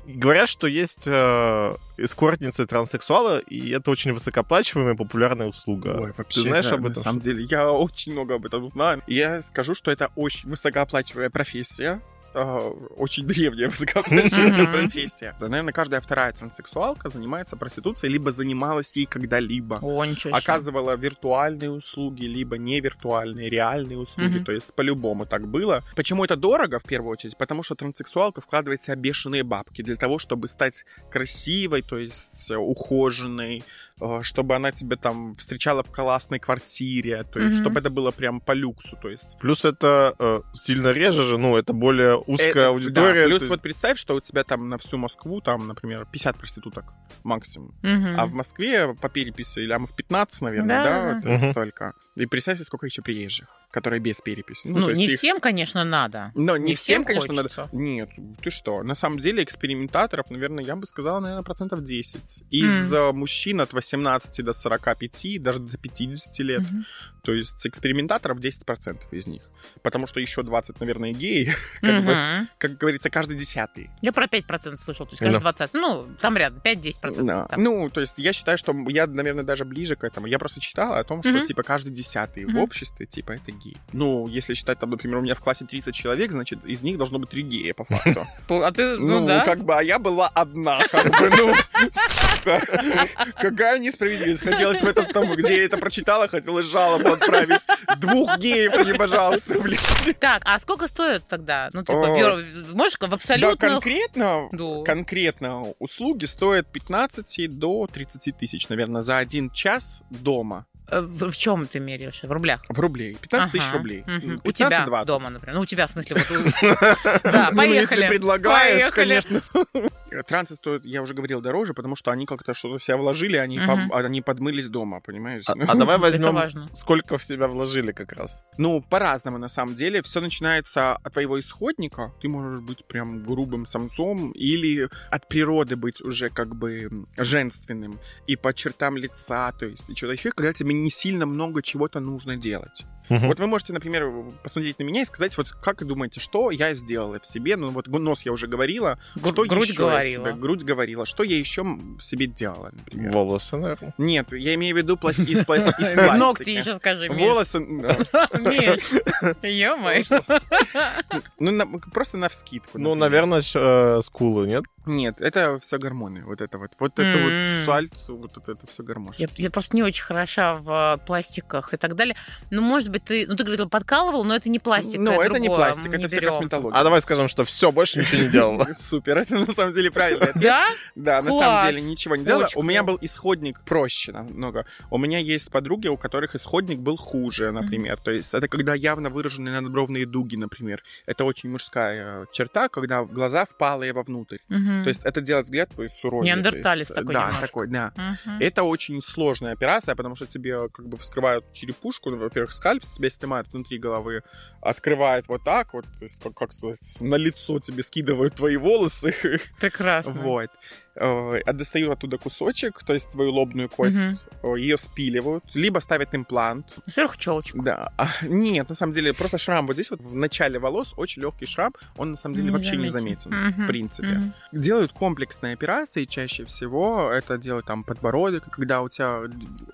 говорят, что есть э, эскортницы транссексуалы, и это очень высокооплачиваемая популярная услуга. Ты знаешь да, об этом? На самом деле, я очень много об этом знаю. Я скажу, что это очень высокооплачиваемая профессия. Э, Очень древняя высокооплачиваемая профессия. Да, наверное, каждая вторая транссексуалка занимается проституцией, либо занималась ей когда-либо. О, оказывала виртуальные услуги, либо невиртуальные, реальные услуги. То есть по-любому так было. Почему это дорого, в первую очередь? Потому что транссексуалка вкладывает в себя бешеные бабки для того, чтобы стать красивой, то есть э, ухоженной, э, чтобы она тебя там встречала в классной квартире, то есть чтобы это было прям по люксу, то есть Плюс это э, сильно реже же, ну, это более узкая Это- аудитория. да, плюс ты- вот представь, что у тебя там на всю Москву, там, например, 50 проституток максимум. Мгм. А в Москве по переписи, или в 15, наверное, Да, да, да. то есть Мгм. только. И представьте, сколько еще приезжих, которые без переписи. Ну, есть не их- всем, конечно, надо. Но не, не всем, всем конечно, хочется. надо. Нет, ты что? На самом деле экспериментаторов, наверное, я бы сказала, наверное, процентов 10. Из э, мужчин от 18 до 45, даже до 50 лет. Мгм. То есть экспериментаторов 10% из них. Потому что еще 20, наверное, геи. Как, бы, Мгм. как говорится, каждый десятый. Я про 5% слышал, то есть каждый Да. 20. Ну, там рядом, 5-10%. Да. там. Ну, то есть я считаю, что я, наверное, даже ближе к этому. Я просто читала о том, что, Мгм. типа, каждый десятый в Мгм. обществе, типа, это гей. Ну, если считать, там, например, у меня в классе 30 человек, значит, из них должно быть три гея, по факту. А ты, ну, Ну, да. как бы, а я была одна, как бы, ну, сука. Какая несправедливость. Хотелось в этом тому, где я это прочитала, хотелось жалобу отправить. Двух геев мне, пожалуйста, блядь. Так, а сколько стоит тогда? Ну, типа, бюро- можешь в Да, абсолютно... конкретно, Да. конкретно услуги стоят 15 до 30 тысяч, наверное, за один час дома. Э, В, в чем ты меряешь? В рублях? В рублей. 15 тысяч Ага, рублей. мгм. 15, У тебя 20. дома, например. Ну, у тебя, в смысле, вот Да, Ну, если поехали. предлагаешь, Поехали. конечно. Трансы стоят, я уже говорил, дороже, потому что они как-то что-то в себя вложили, они, они подмылись дома, понимаешь? А, а давай Это возьмем, важно. сколько в себя вложили как раз. Ну, по-разному, на самом деле. Все начинается от твоего исходника. Ты можешь быть прям грубым самцом или от природы быть уже как бы женственным. И по чертам лица, то есть и что-то еще, когда тебе не сильно много чего-то нужно делать. Мгм. Вот вы можете, например, посмотреть на меня и сказать, вот как вы думаете, что я сделала в себе? Ну, вот нос я уже говорила. Гру- что грудь еще я говорила. себе- грудь говорила. Что я еще в себе делала, например? Волосы, наверное. Нет, я имею в виду пласт- из, пласт- из пластики. Ногти еще скажи. Волосы, ё-моё. Ну, просто на вскидку. Ну, наверное, э, скулы, нет? Нет, это все гормоны. Вот это вот. Вот это вот сальцу, вот это, все гормоны. Я, я просто не очень хороша в э, пластиках и так далее. Ну, может быть, ты... Ну, ты говорил, подкалывал, но это не пластик. Ну, это не другое, пластик, мы это не все косметология. А давай скажем, что все, больше ничего не делала. Супер, это на самом деле правильный ответ. Да? Да, на самом деле ничего не делала. Очень У меня был исходник проще намного. У меня есть подруги, у которых исходник был хуже, например. То есть это когда явно выраженные надбровные дуги, например. Это очень мужская э, черта, когда глаза впалые вовнутрь. То есть это делает взгляд твой суровее. Неандерталец есть, такой Да, такой, да. Это очень сложная операция, потому что тебе как бы вскрывают черепушку, ну, во-первых, скальп, с тебя снимают внутри головы, открывает вот так вот, то есть, как, как сказать, на лицо тебе скидывают твои волосы, Прекрасно. вот. Э, а достают оттуда кусочек, то есть твою лобную кость, ее спиливают, либо ставят имплант. Сверху челочку. Да. А, нет, на самом деле, просто шрам вот здесь вот в начале волос, очень легкий шрам, он на самом деле вообще не заметен, Мгм. в принципе. Мгм. Делают комплексные операции чаще всего. Это делают там подбородок, когда у тебя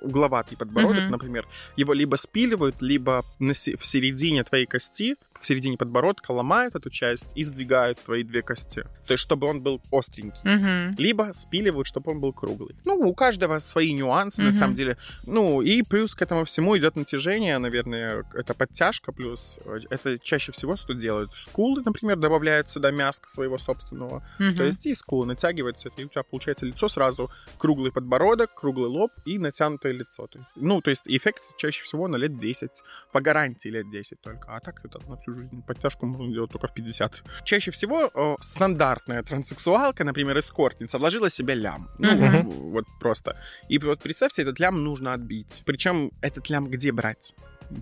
угловатый подбородок, Мгм. например, его либо спиливают, либо в середине твоей кости, в середине подбородка ломают эту часть и сдвигают твои две кости. То есть, чтобы он был остренький. Мгм. Либо спиливают, чтобы он был круглый. Ну, у каждого свои нюансы, на Мгм. самом деле. Ну, и плюс к этому всему идет натяжение, наверное, это подтяжка, плюс э, это чаще всего что делают. Скулы, например, добавляют сюда мяско своего собственного. Мгм. То есть и скулы натягиваются, и у тебя получается лицо сразу круглый подбородок, круглый лоб и натянутое лицо. Ну, то есть эффект чаще всего на лет 10, по гарантии лет 10 только. А так это на всю жизнь подтяжку можно делать только в 50. Чаще всего э, стандартная транссексуалка, например, эскортница, вложила в себя лям. Ну, Мгм. вот просто. И вот представьте, этот лям нужно отбить. Причем этот лям где брать?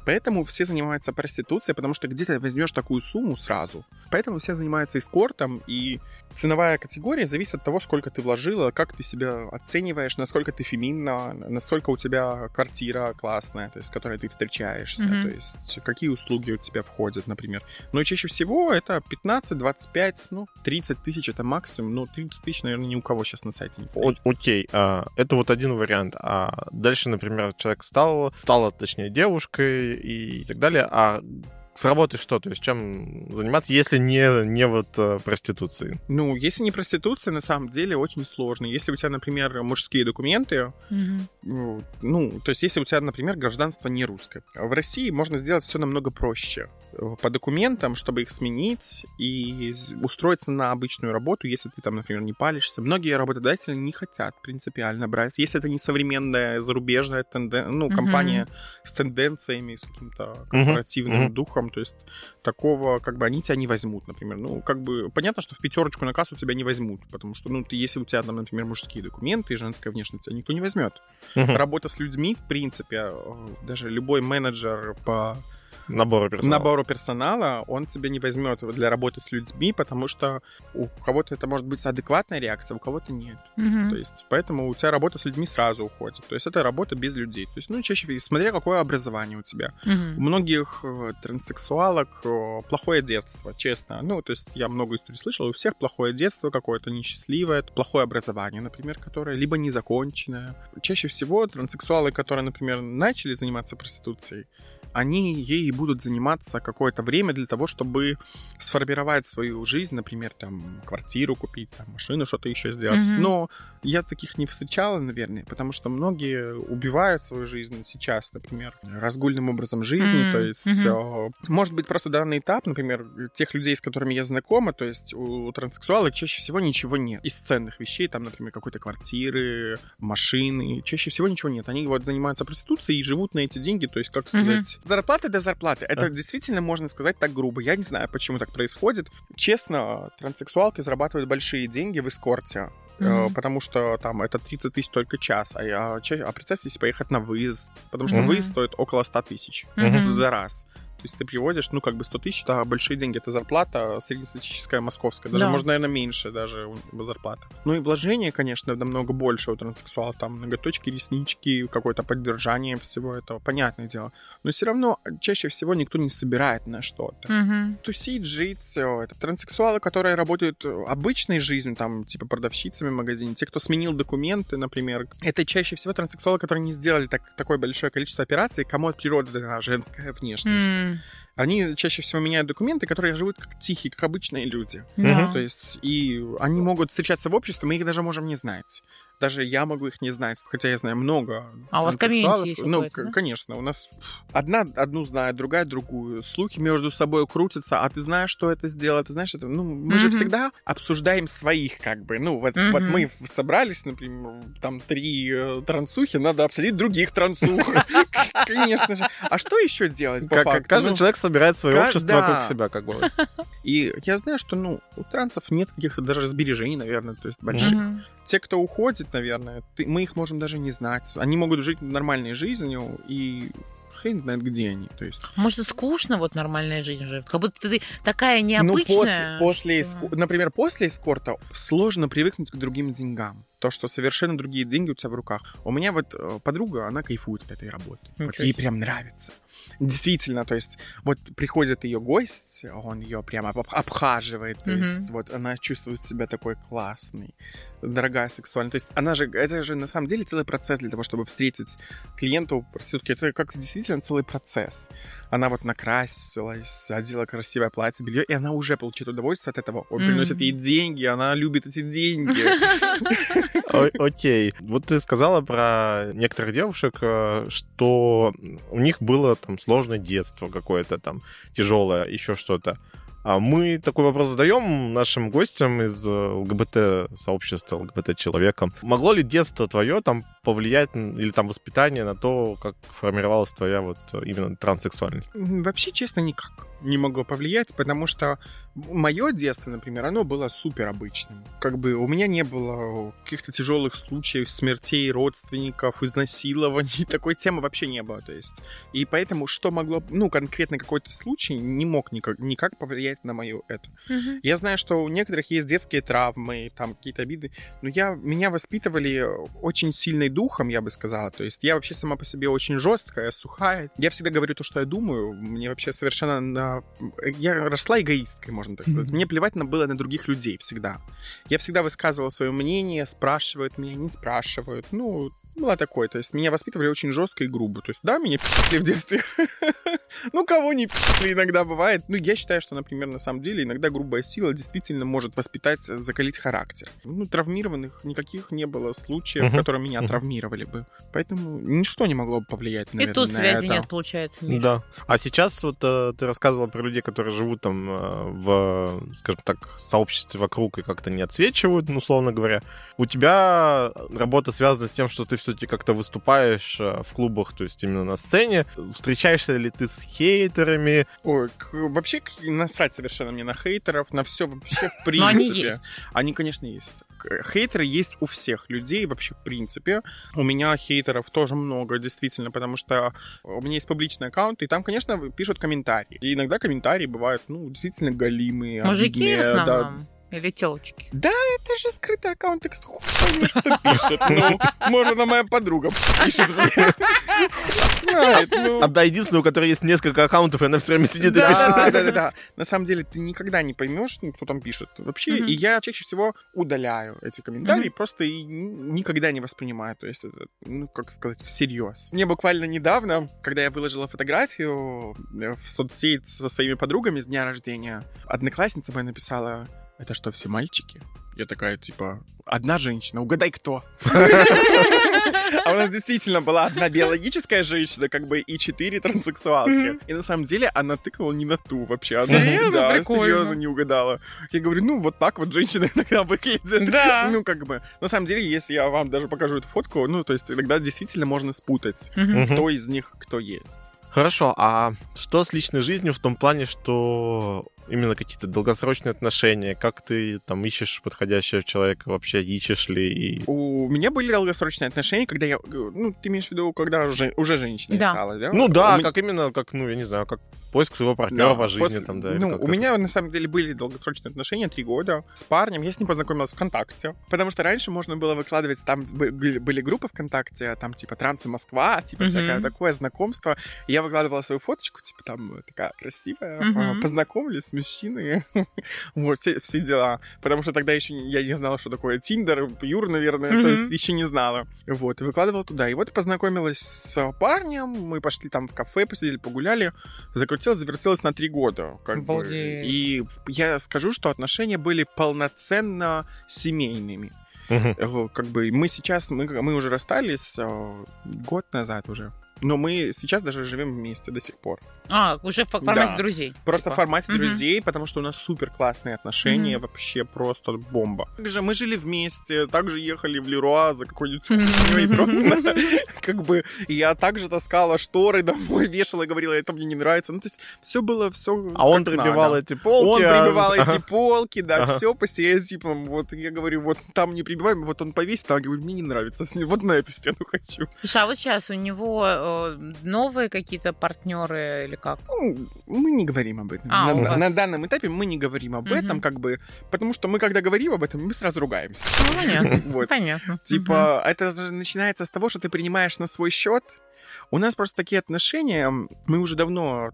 Поэтому все занимаются проституцией, потому что где ты возьмешь такую сумму сразу. Поэтому все занимаются эскортом, и ценовая категория зависит от того, сколько ты вложила, как ты себя оцениваешь, насколько ты феминна, насколько у тебя квартира классная, то есть в которой ты встречаешься, Мгм. то есть какие услуги у тебя входят, например. Но чаще всего это 15, 25, ну, 30 тысяч это максимум, ну, 30 тысяч, наверное, ни у кого сейчас на сайте не стоит. О- Окей, а, это вот один вариант. А дальше, например, человек стал, стала, точнее, девушкой и так далее. А с работы что? То есть чем заниматься, если не, не вот э, проституцией? Ну, если не проституция, на самом деле очень сложно. Если у тебя, например, мужские документы, Мгм. ну, то есть если у тебя, например, гражданство не русское. В России можно сделать все намного проще. Э, По документам, чтобы их сменить и устроиться на обычную работу, если ты там, например, не палишься. Многие работодатели не хотят принципиально брать. Если это не современная зарубежная тенден... ну, компания с тенденциями, с каким-то корпоративным мгм. духом, то есть такого, как бы, они тебя не возьмут, например. Ну, как бы, понятно, что в пятерочку на кассу тебя не возьмут, потому что, ну, ты, если у тебя там, например, мужские документы и женская внешность, тебя никто не возьмет. Работа с людьми, в принципе, э, даже любой менеджер по Набор персонала. набору персонала, он тебя не возьмет для работы с людьми, потому что у кого-то это может быть адекватная реакция, у кого-то нет. Мгм. То есть, поэтому у тебя работа с людьми сразу уходит. То есть, это работа без людей. То есть, ну, чаще всего, смотря какое образование у тебя. У Мгм. многих э, транссексуалок э, плохое детство, честно. Ну, то есть я много историй слышал, у всех плохое детство какое-то несчастливое, плохое образование, например, которое либо незаконченное. Чаще всего транссексуалы, которые, например, начали заниматься проституцией, они ей будут заниматься какое-то время для того, чтобы сформировать свою жизнь, например, там, квартиру купить, там, машину что-то еще сделать. Мгм. Но я таких не встречала, наверное, потому что многие убивают свою жизнь сейчас, например, разгульным образом жизни, М, то есть, э, может быть, просто данный этап, например, тех людей, с которыми я знакома, то есть у транссексуалов чаще всего ничего нет из ценных вещей, там, например, какой-то квартиры, машины, чаще всего ничего нет. Они вот занимаются проституцией и живут на эти деньги, то есть, как Мгм. Сказать, зарплаты до зарплаты. Это А. действительно можно сказать так грубо. Я не знаю, почему так происходит. Честно, транссексуалки зарабатывают большие деньги в эскорте, Мгм. потому что там это 30 тысяч только час. А, я, а представьте, если поехать на выезд, потому что Мгм. выезд стоит около 100 тысяч Мгм. за раз. То есть ты привозишь, ну, как бы 100 тысяч, это большие деньги, это зарплата среднестатистическая московская, даже, Да. может, наверное, меньше даже зарплата. Ну и вложения, конечно, намного больше у транссексуалов, там ноготочки, реснички, какое-то поддержание всего этого, понятное дело. Но все равно чаще всего никто не собирает на что-то Мгм. тусить, жить, все. Это транссексуалы, которые работают обычной жизнью, там, типа продавщицами в магазине, те, кто сменил документы, например. Это чаще всего транссексуалы, которые не сделали так, такое большое количество операций, кому от природы дана женская внешность. М, Они чаще всего меняют документы, которые живут как тихие, как обычные люди. да. То есть, и они могут встречаться в обществе, мы их даже можем не знать. Даже я могу их не знать, хотя я знаю много. А у вас комьюнити есть Ну, да? конечно, у нас одна одну знает, другая другую. Слухи между собой крутятся, а ты знаешь, что это сделал, ты знаешь это. Ну, мы же Мгм. всегда обсуждаем своих, как бы. Ну, вот, вот Мгм. мы собрались, например, там три э, трансухи, надо обсудить других трансух. Конечно же. А что еще делать? по факту? каждый Ну, человек собирает свое общество вокруг себя, как бы. И я знаю, что, ну, у трансов нет каких-то даже сбережений, наверное, то есть больших. Те, кто уходит, наверное, ты- мы их можем даже не знать. Они могут жить нормальной жизнью, и хрен знает, где они. То есть, Может, скучно вот нормальная жизнь же? Как будто ты такая ну, необычная. после, после что- эско- например, после эскорта сложно привыкнуть к другим деньгам. То, что совершенно другие деньги у тебя в руках. У меня вот э, подруга, она кайфует от этой работы. Вот ей прям нравится. Действительно, то есть, вот приходит ее гость, он ее прямо об- обхаживает, то Мгм. есть, вот она чувствует себя такой классной, дорогая, сексуальная. То есть, она же, это же на самом деле целый процесс для того, чтобы встретить клиенту проститутки. Это как действительно целый процесс. Она вот накрасилась, одела красивое платье, белье, и она уже получает удовольствие от этого. Он Мгм. приносит ей деньги, она любит эти деньги. Окей. Вот ты сказала про некоторых девушек, э, что у них было там сложное детство какое-то там, тяжелое, еще что-то. А мы такой вопрос задаем нашим гостям из э, ЛГБТ-сообщества, ЛГБТ-человека. Могло ли детство твое там повлиять, или там воспитание на то, как формировалась твоя вот э, именно транссексуальность? Вообще, честно, никак не могло повлиять, потому что мое детство, например, оно было супер обычным. Как бы у меня не было каких-то тяжелых случаев, смертей родственников, изнасилований, такой темы вообще не было. То есть, и поэтому что могло, ну, конкретно какой-то случай не мог никак, никак повлиять на мою эту. Мгм. Я знаю, что у некоторых есть детские травмы, там какие-то обиды, но я, меня воспитывали очень сильной духом, я бы сказала. То есть я вообще сама по себе очень жесткая, сухая. Я всегда говорю то, что я думаю. Мне вообще совершенно... На... Я росла эгоисткой, можно так сказать. Мне плевать на было на других людей всегда. Я всегда высказывала свое мнение, спрашивают меня, не спрашивают. Ну, была такой. То есть меня воспитывали очень жестко и грубо. То есть, да, меня пи***ли в детстве. Ну, кого не пи***ли иногда бывает. Ну, я считаю, что, например, на самом деле, иногда грубая сила действительно может воспитать, закалить характер. Ну, травмированных никаких не было случаев, которые меня травмировали бы. Поэтому ничто не могло бы повлиять, И наверное, тут на связи нет, получается. Да. А сейчас вот э, ты рассказывала про людей, которые живут там э, в, скажем так, сообществе вокруг и как-то не отсвечивают, ну, условно говоря. У тебя работа связана с тем, что ты все-таки как-то выступаешь э, в клубах, то есть именно на сцене. Встречаешься ли ты с хейтерами? Ой, к- вообще к- насрать совершенно мне на хейтеров, на все вообще в принципе. Но они есть. Они, конечно, есть. Хейтеры есть у всех людей вообще в принципе. У меня хейтеров тоже много, действительно, потому что у меня есть публичный аккаунт, и там, конечно, пишут комментарии. И иногда комментарии бывают, ну, действительно галимые. Мужики обидные, в да. Или телочки? Это же скрытый аккаунт, ты кто поймешь, кто пишет. Ну, может, она моя подруга пишет ну. Одна единственная, у которой есть несколько аккаунтов, и она все время сидит и Да. пишет. Да, да, да, да. На самом деле ты никогда не поймешь, ну, кто там пишет вообще. И я чаще всего удаляю эти комментарии, просто и никогда не воспринимаю. То есть это, ну, как сказать, всерьез. Мне буквально недавно, когда я выложила фотографию э, в соцсеть со своими подругами с дня рождения, одноклассница моя написала, это что, все мальчики? Я такая, типа, одна женщина, угадай кто. А у нас действительно была одна биологическая женщина, как бы, и четыре транссексуалки. И на самом деле она тыкала не на ту вообще. Она, Серьезно? Да, Прикольно. серьезно не угадала. Я говорю, ну, вот так вот женщины иногда выглядят. Да. Ну, как бы, на самом деле, если я вам даже покажу эту фотку, ну, то есть иногда действительно можно спутать, кто из них кто есть. Хорошо, а что с личной жизнью в том плане, что именно какие-то долгосрочные отношения, как ты там ищешь подходящего человека, вообще ищешь ли? И... У меня были долгосрочные отношения, когда я... Ну, ты имеешь в виду, когда уже, уже женщиной Да. стала, да? Ну У да, меня- как именно, как, ну, я не знаю, как поиск своего партнера Да, по жизни после- там, да. Ну, у меня на самом деле были долгосрочные отношения, три года, с парнем. Я с ним познакомилась ВКонтакте. Потому что раньше можно было выкладывать, там бы- были, группы ВКонтакте, там типа Трансы Москва, типа Мгм. всякое такое знакомство. И я выкладывала свою фоточку, типа там э, такая красивая, Мгм. а, познакомились с мужчиной. вот, все, все дела. Потому что тогда еще я не знала, что такое Тиндер, Юр, наверное, то Мгм. есть еще не знала. Вот, и выкладывала туда. И вот познакомилась с парнем, мы пошли там в кафе, посидели, погуляли, закрутилась, завертелась на три года. Как бы. Обалдеть. И я скажу, что отношения были полноценно семейными. Э, Как бы мы сейчас, мы, мы уже расстались э, год назад уже. Но мы сейчас даже живем вместе до сих пор. А, уже в формате Да. друзей. Просто типа. в формате Мгм. друзей, потому что у нас супер классные отношения, Мгм. вообще просто бомба. Также мы жили вместе, также ехали в Леруа за какой-нибудь просто как бы я также таскала шторы домой, вешала и говорила, это мне не нравится. Ну, то есть все было все. А он прибивал эти полки. Он а- прибивал эти полки, да, все по стереотипам. Вот я говорю, вот там не прибиваем, вот он повесит, а я говорю, мне не нравится, с ним- вот на эту стену хочу. Слушай, а вот сейчас у него новые какие-то партнеры или как? Ну, мы не говорим об этом. А, на, вас- на данном этапе мы не говорим об Мгм. этом, как бы, потому что мы, когда говорим об этом, мы сразу ругаемся. Ну, понятно. Вот. Понятно. Типа, это же начинается с того, что ты принимаешь на свой счет. У нас просто такие отношения, мы уже давно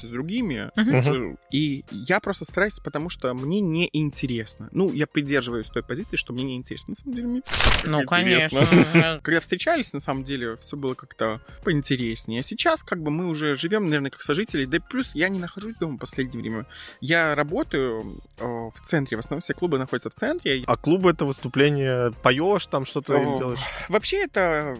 с другими, уже- и я просто стараюсь, потому что мне не интересно. Ну, я придерживаюсь той позиции, что мне не интересно. На самом деле, мне Ну, интересно. конечно. Когда встречались, на самом деле, все было как-то поинтереснее. А сейчас, как бы, мы уже живем, наверное, как сожители. Да и плюс я не нахожусь дома в последнее время. Я работаю э, в центре. В основном все клубы находятся в центре. А клубы это выступление, поешь там что-то делаешь? Вообще это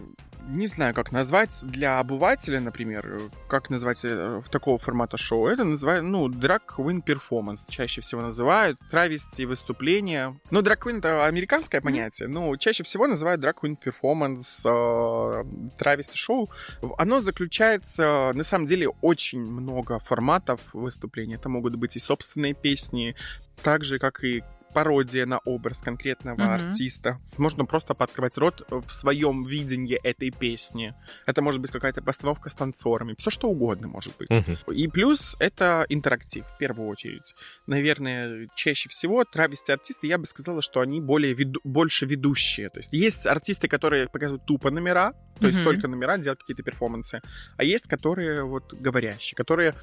не знаю, как назвать для обывателя, например, как назвать э, в такого формата шоу. Это называют, ну, drag queen performance чаще всего называют, травести выступления. Ну, drag queen это американское понятие, но чаще всего называют drag queen performance, э, травести шоу. Оно заключается, на самом деле, очень много форматов выступления. Это могут быть и собственные песни, так же, как и пародия на образ конкретного Мгм. артиста. Можно просто пооткрывать рот в своем видении этой песни. Это может быть какая-то постановка с танцорами. Все что угодно может быть. Мгм. И плюс это интерактив, в первую очередь. Наверное, чаще всего травести артисты, я бы сказала, что они более веду- больше ведущие. То есть есть артисты, которые показывают тупо номера, то есть Мгм. только номера, делают какие-то перформансы. А есть, которые вот говорящие, которые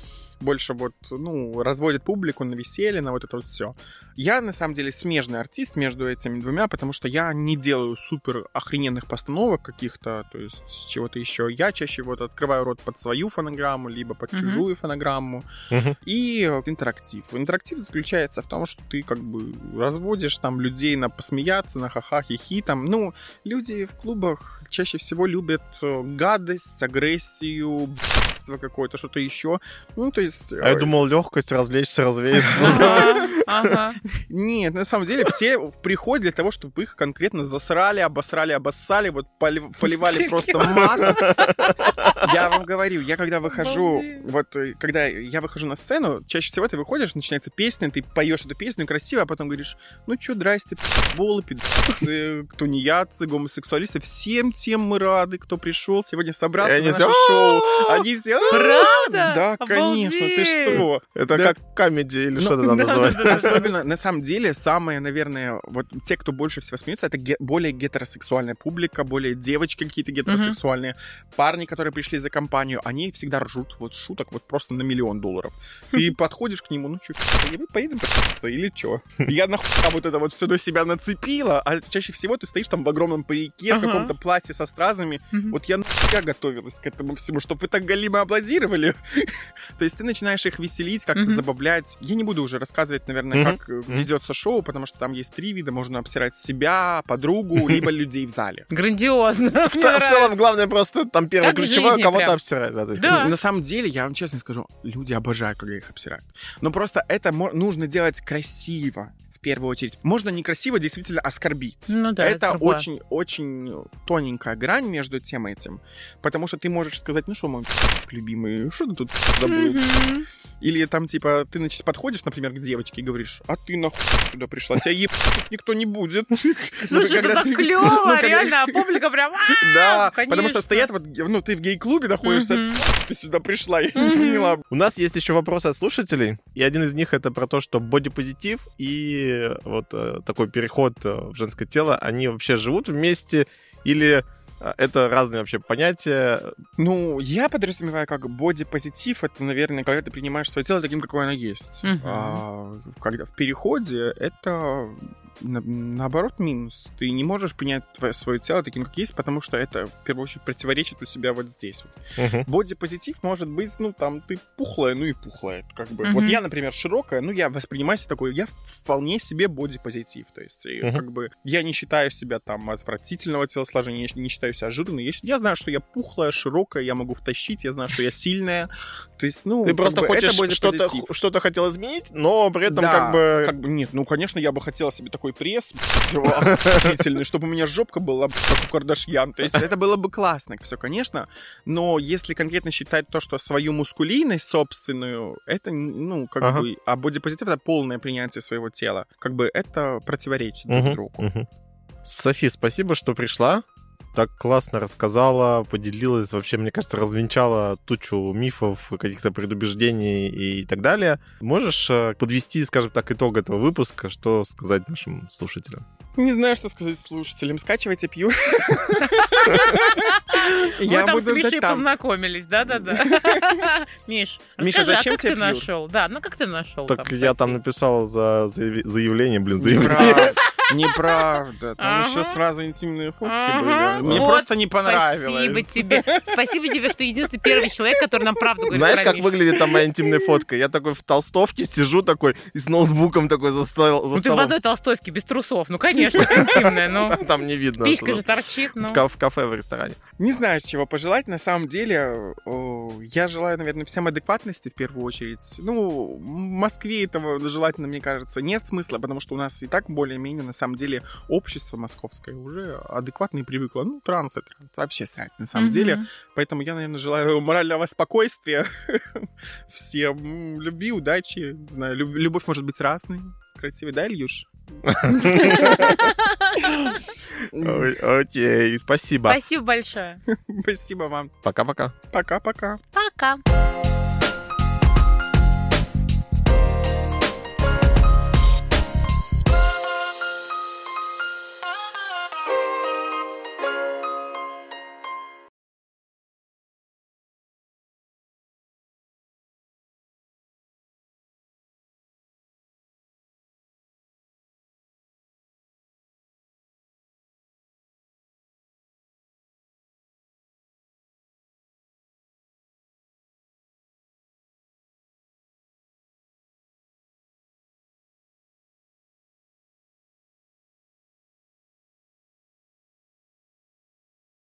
больше вот, ну, разводят публику на веселье, на вот это вот все. Я, на самом деле, смежный артист между этими двумя, потому что я не делаю супер охрененных постановок каких-то, то есть чего-то еще. Я чаще вот открываю рот под свою фонограмму, либо под Мгм. чужую фонограмму. Мгм. И вот интерактив. Интерактив заключается в том, что ты как бы разводишь там людей на посмеяться, на ха-ха, хихи. Там, ну, люди в клубах чаще всего любят э, гадость, агрессию, б***ство какое-то, что-то еще. Ну, то есть... А я э, думал, легкость, развлечься, развеяться. Ага, ага. Нет, на самом деле все приходят для того, чтобы их конкретно засрали, обосрали, обоссали, вот поли- поливали просто матом. Я вам говорю, я когда выхожу, вот э, когда я выхожу на сцену, чаще всего ты выходишь, начинается песня, ты поешь эту песню красиво, а потом говоришь, ну чё, здрасте, пи***болы, пи***цы, тунеядцы, гомосексуалисты, всем тем мы рады, кто пришел сегодня собраться на наше шоу. Они все... «А, Правда? Да, конечно, ты что? Это как камеди или Ну, что это там называется? Особенно, на самом деле, самые, наверное, вот те, кто больше всего смеются, это ге- более гетеросексуальная публика, более девочки какие-то гетеросексуальные. Парни, которые пришли за компанию, они всегда ржут вот шуток вот просто на миллион долларов. Ты подходишь к нему, ну что, поедем по***ться или что? Я нахуй вот это вот все до себя нацепила, а чаще всего ты стоишь там в огромном парике, в каком-то платье со стразами. Вот я нахуя готовилась к этому всему, чтобы вы так галимо аплодировали. То есть ты начинаешь их веселить, как-то забавлять. Я не буду уже рассказывать, наверное, как э, ведется шоу, потому что там есть три вида. Можно обсирать себя, подругу, либо людей в зале. Грандиозно. В, целом, главное просто там первое Как ключевое кого-то обсирать. Да, Да. На самом деле, я вам честно скажу, люди обожают, когда их обсирают. Но просто это нужно делать красиво. Первую очередь. Можно некрасиво действительно оскорбить. Ну да, это очень-очень тоненькая грань между тем и этим. Потому что ты можешь сказать, ну что, мой любимый, что ты тут забыл? Или там, типа, ты значит, подходишь, например, к девочке и говоришь, а ты нахуй сюда пришла, тебя тут никто не будет. Слушай, это так клево, ну, реально, а публика прям... Да, потому что стоят вот, ну, ты в гей-клубе находишься. Ты сюда пришла, я не поняла. У нас есть еще вопросы от слушателей, и один из них это про то, что бодипозитив и вот э, такой переход э, в женское тело, они вообще живут вместе или э, это разные вообще понятия? Ну, я подразумеваю, как бодипозитив, это, наверное, когда ты принимаешь свое тело таким, какое оно есть. Мгм. А, когда в переходе это на- наоборот минус. Ты не можешь принять твое, свое тело таким, как есть, потому что это, в первую очередь, противоречит у себя вот здесь. Вот. Мгм. Бодипозитив может быть, ну, там, ты пухлая, ну и пухлая. Как бы. Мгм. Вот я, например, широкая, ну, я воспринимаю себя такой, я вполне себе бодипозитив. То есть, Мгм. как бы, я не считаю себя там отвратительного телосложения, я не считаю себя жирной. Я, я знаю, что я пухлая, широкая, я могу втащить, я знаю, что я сильная. То есть, ну, Ты как просто бы, это хочешь что-то что-то хотел изменить, но при этом Да, как бы... нет, ну, конечно, я бы хотела себе такой пресс охуительный, чтобы у меня жопка была как у Кардашьян. То есть это было бы классно, все, конечно. Но если конкретно считать то, что свою мускулинность собственную, это, ну, как Ага. бы... А бодипозитив — это полное принятие своего тела. Как бы это противоречит друг другу. Софи, спасибо, что пришла. Так классно рассказала, поделилась, вообще, мне кажется, развенчала тучу мифов, каких-то предубеждений и так далее. Можешь э, подвести, скажем так, итог этого выпуска, что сказать нашим слушателям? Не знаю, что сказать слушателям. Скачивайте пью. Мы там с Мишей познакомились, да-да-да. Миш, Миша, а зачем как ты нашел? Да, ну как ты нашел? Так я там написал за заявление, блин, заявление. Неправда. Там Ага. еще сразу интимные фотки Ага. были. Мне Вот, просто не понравилось. Спасибо тебе. Спасибо тебе, что единственный первый человек, который нам правду говорит. Знаешь, как выглядит там моя интимная фотка? Я такой в толстовке сижу такой и с ноутбуком такой за стол- за Ну ты в одной толстовке, без трусов. Ну, конечно, интимная. Ну, Там, там не видно. писька же торчит. В, Ну. в кафе, в ресторане. Не знаю, чего пожелать. На самом деле, я желаю, наверное, всем адекватности в первую очередь. Ну, в Москве этого желательно, мне кажется, нет смысла, потому что у нас и так более-менее, на самом деле, общество московское уже адекватно и привыкло. Ну, транс и транс. Вообще срать, на самом Мгм. деле. Поэтому я, наверное, желаю морального спокойствия всем. Любви, удачи. Не знаю, люб- любовь может быть разной. Красивой, да, Ильюш? Окей, спасибо. Спасибо большое. Спасибо вам. Пока-пока. Пока-пока. Пока.